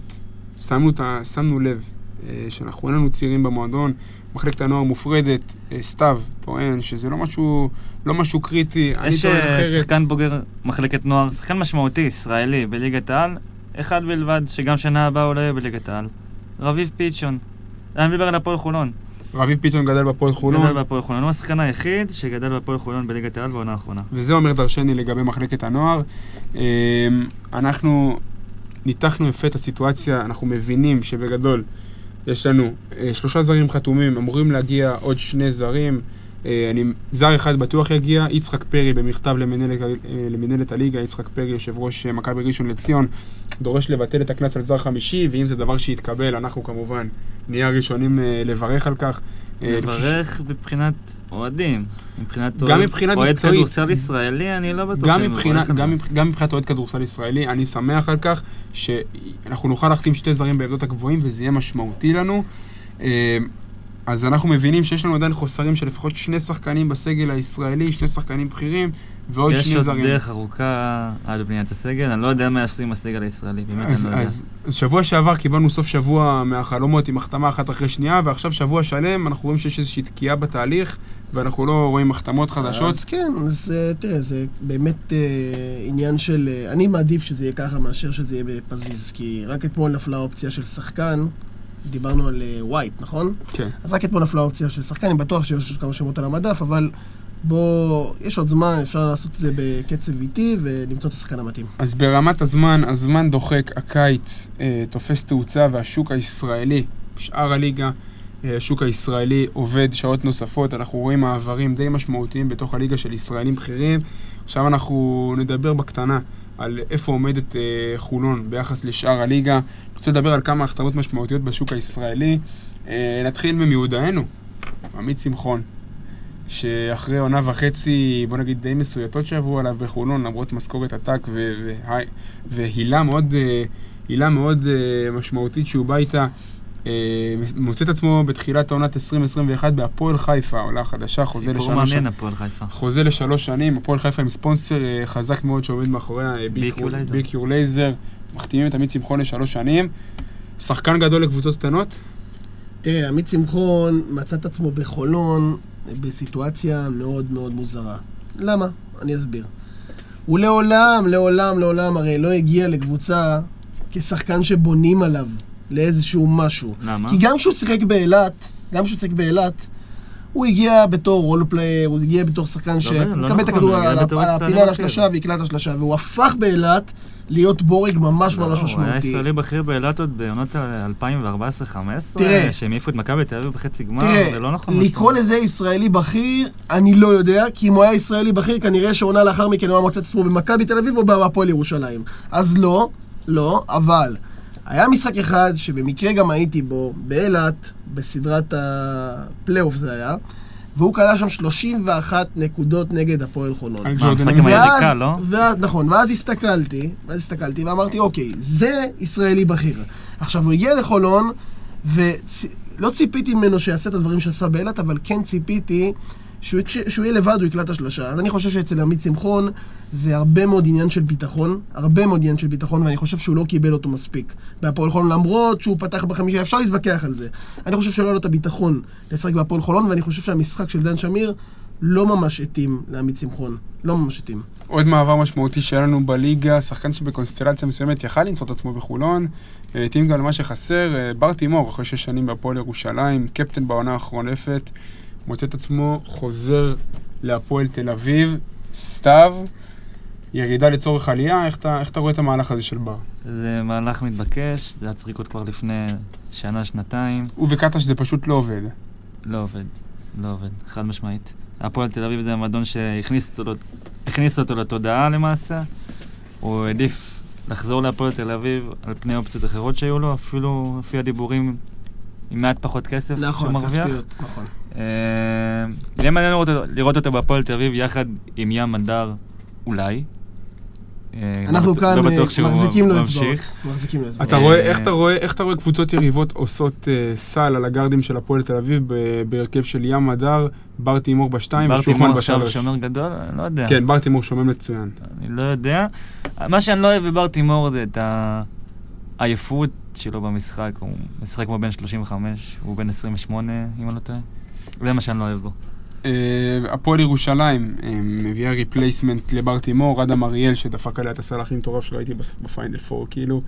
שמנו, שמנו לב אה, שאנחנו אין לנו צעירים במועדון, מחלקת הנוער מופרדת, אה, סתיו טוען שזה לא משהו, לא משהו קריטי, אני יש טוען אה, אחרת. שחקן בוגר מחלקת נוער, שחקן משמעותי, ישראלי, בליגת העל, אחד בלבד, שגם שנה הבאה הוא לא יהיה בליגת העל. רביב פיצ'ון. אני מדבר על הפועל חולון. רביב פיתון גדל בפועל גדל חולון, בהפועל חולון. הוא השחקן היחיד שגדל בהפועל חולון בליגת העל בעונה האחרונה. וזה אומר דרשני לגבי מחלקת הנוער. אמ, אנחנו ניתחנו יפה את הסיטואציה, אנחנו מבינים שבגדול יש לנו אה, שלושה זרים חתומים, אמורים להגיע עוד שני זרים. אה, אני, זר אחד בטוח יגיע, יצחק פרי במכתב למנהלת, אה, למנהלת הליגה, יצחק פרי, יושב ראש אה, מכבי ראשון לציון, דורש לבטל את הקנס על זר חמישי, ואם זה דבר שיתקבל, אנחנו כמובן נהיה הראשונים אה, לברך על כך. אה, לברך מבחינת אוהדים. מבחינת גם אוהד- מבחינת אוהד מקצועית. כדורסל ישראלי, אני לא בטוח שאני מבחינה, מברך גם. מבח- גם מבחינת אוהד כדורסל ישראלי, אני שמח על כך שאנחנו נוכל להחתים שתי זרים בעמדות הגבוהים וזה יהיה משמעותי לנו. אז אנחנו מבינים שיש לנו עדיין חוסרים של לפחות שני שחקנים בסגל הישראלי, שני שחקנים בכירים ועוד יש שני עוד זרים. דרך ארוכה עד בניית הסגל, אני לא יודע מה יעשו עם הסגל הישראלי, באמת אז, אני לא יודע. אז, אז שבוע שעבר קיבלנו סוף שבוע מהחלומות עם החתמה אחת אחרי שנייה, ועכשיו שבוע שלם אנחנו רואים שיש איזושהי תקיעה בתהליך, ואנחנו לא רואים החתמות חדשות. אז כן, אז אה, תראה, זה באמת אה, עניין של... אה, אני מעדיף שזה יהיה ככה מאשר שזה יהיה בפזיז, כי רק אתמול נפלה אופציה של שחקן, דיברנו על אה, ווייט, נכון? כן. אז רק אתמול נפלה אופציה של שחקן, אני בטוח שיש עוד כמה שמות על המדף, אבל בוא, יש עוד זמן, אפשר לעשות את זה בקצב איטי ולמצוא את השחקן המתאים. אז ברמת הזמן, הזמן דוחק, הקיץ אה, תופס תאוצה והשוק הישראלי, שאר הליגה, אה, השוק הישראלי עובד שעות נוספות, אנחנו רואים מעברים די משמעותיים בתוך הליגה של ישראלים בכירים. עכשיו אנחנו נדבר בקטנה על איפה עומדת אה, חולון ביחס לשאר הליגה. אני רוצה לדבר על כמה החתמות משמעותיות בשוק הישראלי. אה, נתחיל ממיודענו, עמית שמחון. שאחרי עונה וחצי, בוא נגיד, די מסויטות שעברו עליו בחולון, למרות משכורת עתק והילה מאוד, אה, מאוד אה, משמעותית שהוא בא איתה, מוצא את עצמו בתחילת העונת 2021 בהפועל חיפה, עולה חדשה, חוזה סיפור לשלוש מעניין, שנים. הפועל חיפה. חוזה לשלוש שנים, הפועל חיפה עם ספונסר אה, חזק מאוד שעומד מאחוריה, B-Cure Laser. B-Cure Laser, מחתימים את עמית שמחון לשלוש שנים. שחקן גדול לקבוצות קטנות, תראה, עמית שמחון מצא את עצמו בחולון בסיטואציה מאוד מאוד מוזרה. למה? אני אסביר. הוא לעולם, לעולם, לעולם הרי לא הגיע לקבוצה כשחקן שבונים עליו לאיזשהו משהו. למה? כי גם כשהוא שיחק באילת, גם כשהוא שיחק באילת, הוא הגיע בתור role player, הוא הגיע בתור שחקן לא, שמקבל לא את נכון, הכדור הוא הגיע על על הפינה. השלושה ויקלע את השלושה, והוא הפך באילת להיות בורג ממש ממש לא, הוא היה משמעותי. ישראלי בכיר באילת עוד בעונות ה- 2014-2015, תראה. שהם העיפו את מכבי תל אביב בחצי גמר, זה לא נכון. לקרוא לזה ישראלי בכיר, אני לא יודע, כי אם הוא היה ישראלי בכיר, כנראה שעונה לאחר מכן הוא היה מוצא את עצמו במכבי תל אביב או בהפועל ירושלים. אז לא, לא, אבל היה משחק אחד שבמקרה גם הייתי בו, באילת, בסדרת הפלייאוף זה היה, והוא כלל שם 31 נקודות נגד הפועל חולון. מה, המשחק עם. היריקה, לא? ואז, נכון, ואז הסתכלתי, ואז הסתכלתי ואמרתי, אוקיי, זה ישראלי בכיר. עכשיו, הוא הגיע לחולון, ולא ציפיתי ממנו שיעשה את הדברים שעשה באילת, אבל כן ציפיתי שהוא, שהוא יהיה לבד, הוא יקלע את השלושה. אז אני חושב שאצל עמית שמחון זה הרבה מאוד עניין של ביטחון, הרבה מאוד עניין של ביטחון, ואני חושב שהוא לא קיבל אותו מספיק. בהפועל חולון, למרות שהוא פתח בחמישה, אפשר להתווכח על זה. אני חושב שלא היה לו את הביטחון לשחק בהפועל חולון, ואני חושב שהמשחק של דן שמיר לא ממש התאים לעמית שמחון. לא ממש התאים. עוד מעבר משמעותי שהיה לנו בליגה, שחקן שבקונסטלציה מסוימת יכל למצוא את עצמו בחולון, אה, התאים גם למה שחסר, אה, בר תימור, אחרי שש שנים בהפועל ירושלים, קפטן בעונה החורנפת, מוצא את עצמו חוזר להפועל תל אביב, סתיו, ירידה לצורך עלייה, איך אתה, איך אתה רואה את המהלך הזה של בר? זה מהלך מתבקש, זה היה צריך לקרות כבר לפני שנה, שנתיים. הוא וקטש זה פשוט לא עובד. לא עובד, לא עובד, חד משמעית. הפועל תל אביב זה המועדון שהכניס אותו, אותו לתודעה למעשה. הוא העדיף לחזור להפועל תל אביב על פני אופציות אחרות שהיו לו, אפילו לפי הדיבורים עם מעט פחות כסף שהוא נכון, מרוויח. כספיות, נכון. אה, יהיה מעניין לראות אותו- לראות אותו בהפועל תל אביב יחד עם ים הדר, אולי. אה, אנחנו לא כאן לא אה, בטוח שהוא מחזיקים לו. אצבעות. אה, רואה, איך אתה רואה, איך אתה רואה קבוצות יריבות עושות אה, סל על הגארדים של הפועל תל אביב בהרכב של ים הדר, בר תימור בשתיים בר ושוחמן תימור עכשיו בשלוש. שומר גדול? אני לא יודע. כן, בר תימור שומם מצוין. אני לא יודע. מה שאני לא אוהב בבר תימור זה את העייפות שלו במשחק. הוא משחק כמו בן 35, הוא בן 28, אם אני לא טועה. זה מה שאני לא אוהב בו. אה, הפועל ירושלים אה, מביאה replacement לבר תימור, אדם אריאל שדפק עליה את הסל הכי מטורף שראיתי בפיינל פור, כאילו.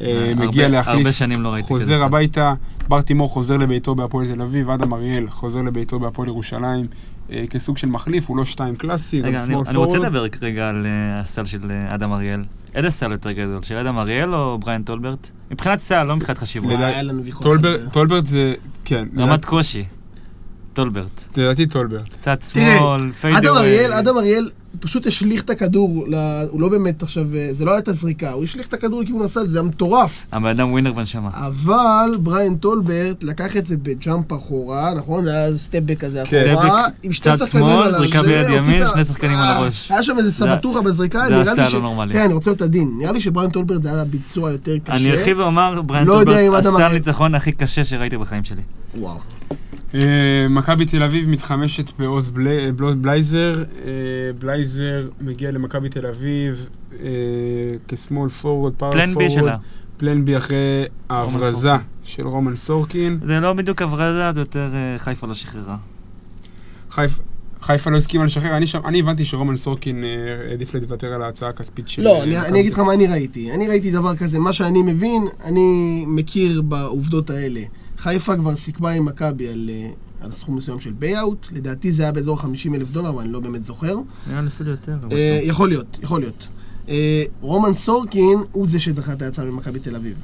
אה, מגיע הרבה- להחליף, הרבה שנים לא. חוזר. הביתה, בר תימור חוזר לביתו בהפועל תל אביב, אדם אריאל חוזר לביתו בהפועל ירושלים אה, כסוג של מחליף, הוא לא שתיים קלאסי, רגע, אני, אני רוצה. לדבר רגע על אה, הסל של אה, אדם אריאל. איזה סל יותר גדול, של אדם אריאל או בריאן טולברט? מבחינת סל, לא מבחינת חשיבות. טולברט זה, כן, רמת קושי. טולברט. לדעתי טולברט. קצת שמאל, פייד אדם. אריאל, אדם אריאל פשוט השליך את הכדור, הוא לא באמת עכשיו, אה, זה לא הייתה זריקה, הוא השליך את הכדור לכיוון הסל, זה היה מטורף. הבן אדם ווינר בנשמה. אבל בריין טולברט לקח את זה בג'אמפ אחורה, נכון? זה היה סטפבק כזה כן. אחורה, סטפבק, עם שתי צד שחקנים שמאל, עליו. זריקה ביד ימין, את ה- שני שחקנים על אה, הראש. היה שם איזה סבטוחה בזריקה, זה נראה עשה לי ש... לא נורמלי. כן, אני רוצה להיות עדין. נראה לי שבריין טולברט זה היה ביצוע יותר קשה. אני ארחיב ואומר, בריין לא טולברט עשה הניצחון הכי קשה שראיתי בחיים שלי. וואו. אה, מכבי תל אביב מתחמשת בעוז בלי- בלייזר. אה, בלייזר מגיע למכבי תל אביב אה, כשמאל פורוורד, פאוור פלן בי שלה. פלן בי אחרי ההברזה. של רומן סורקין. זה לא בדיוק הברזה, זה יותר חיפה לא שחררה. חיפ- חיפה לא הסכימה לשחרר, אני, שם, אני הבנתי שרומן סורקין העדיף לוותר על ההצעה הכספית של... לא, אני, אני אגיד לך מה אני ראיתי. אני ראיתי דבר כזה, מה שאני מבין, אני מכיר בעובדות האלה. חיפה כבר סיכמה עם מכבי על, אה, על סכום מסוים של buyout, לדעתי זה היה באזור 50 אלף דולר, אבל אני לא באמת זוכר. לי אפילו יותר. אה. יכול להיות, יכול להיות. אה, רומן סורקין הוא זה שדחה את ההצעה ממכבי תל אביב.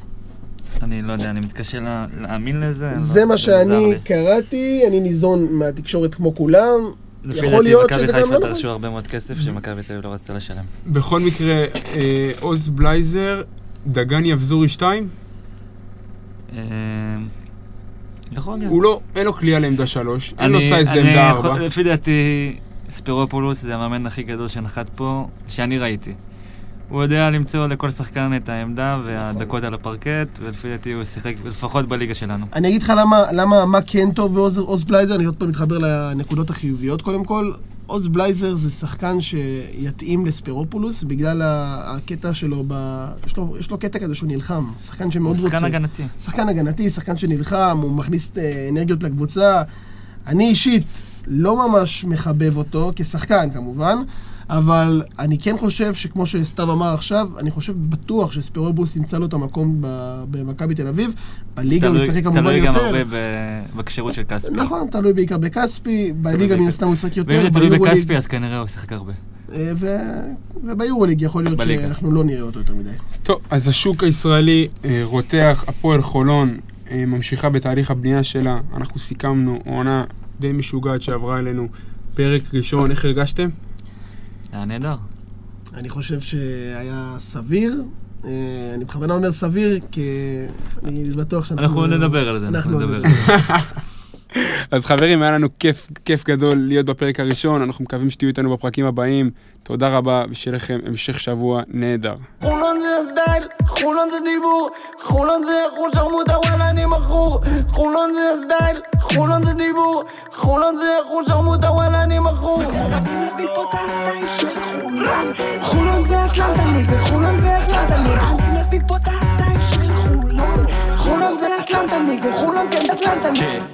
אני לא יודע, אני מתקשה לה- להאמין לזה. אני לא- זה מה מוזר שאני לי. קראתי, אני ניזון מהתקשורת כמו כולם. לפי יכול דעתי להיות מכבי שזה גם חיפה לא נכון. דרשו הרבה מאוד כסף שמכבי תל אביב לא רצתה לשלם. בכל מקרה, אה, עוז בלייזר, דגן יבזורי 2, אה, יכול להיות. הוא לא, אין לו קליעה לעמדה 3, אין לו size לעמדה יכול- 4. לפי דעתי, ספירופולוס זה המאמן הכי גדול שנחת פה, שאני ראיתי. הוא יודע למצוא לכל שחקן את העמדה והדקות על הפרקט, ולפי דעתי הוא שיחק לפחות בליגה שלנו. אני אגיד לך למה, למה, מה כן טוב בעוז עוז בלייזר, אני עוד פעם מתחבר לנקודות החיוביות קודם כל. עוז בלייזר זה שחקן שיתאים לספירופולוס בגלל הקטע שלו, ב... יש, לו, יש לו קטע כזה שהוא נלחם, שחקן שמאוד הוא רוצה. שחקן הגנתי. שחקן הגנתי, שחקן שנלחם, הוא מכניס אה, אנרגיות לקבוצה. אני אישית לא ממש מחבב אותו, כשחקן כמובן, אבל אני כן חושב שכמו שסתיו אמר עכשיו, אני חושב בטוח שספירולבוס ימצא לו את המקום ב- במכבי תל אביב. בליגה הוא ישחק כמובן תלוי גם יותר. הרבה ב- בכשירות של כספי. נכון, תלוי בעיקר בכספי, בליגה. מן הסתם הוא ישחק יותר, ואם זה תלוי בכספי, אז כנראה הוא שיחק הרבה. אה, וביורוליג יכול להיות בליגה. שאנחנו לא נראה אותו יותר מדי. טוב, אז השוק הישראלי אה, רותח, הפועל חולון אה, ממשיכה בתהליך הבנייה שלה. אנחנו סיכמנו עונה די משוגעת שעברה אלינו. פרק ראשון, איך הרגשתם? היה נהדר. אני חושב שהיה סביר. אה, אני בכוונה אומר סביר, כי אני בטוח שאנחנו... אנחנו נדבר על זה, אנחנו נדבר. אז חברים, היה לנו כיף, כיף גדול להיות בפרק הראשון, אנחנו מקווים שתהיו איתנו בפרקים הבאים. תודה רבה, ושיהיה לכם המשך שבוע נהדר. חולון זה הסטייל, חולון זה דיבור, חולון זה חול שרמוטה וואלה אני מכור. חולון זה הסטייל, חולון זה דיבור, חולון זה חול שרמוטה וואלה אני מכור. חולון חולון זה אטלנטה נגד חולון זה של חולון חולון זה אטלנטה נגד חולון כן אטלנטה נגד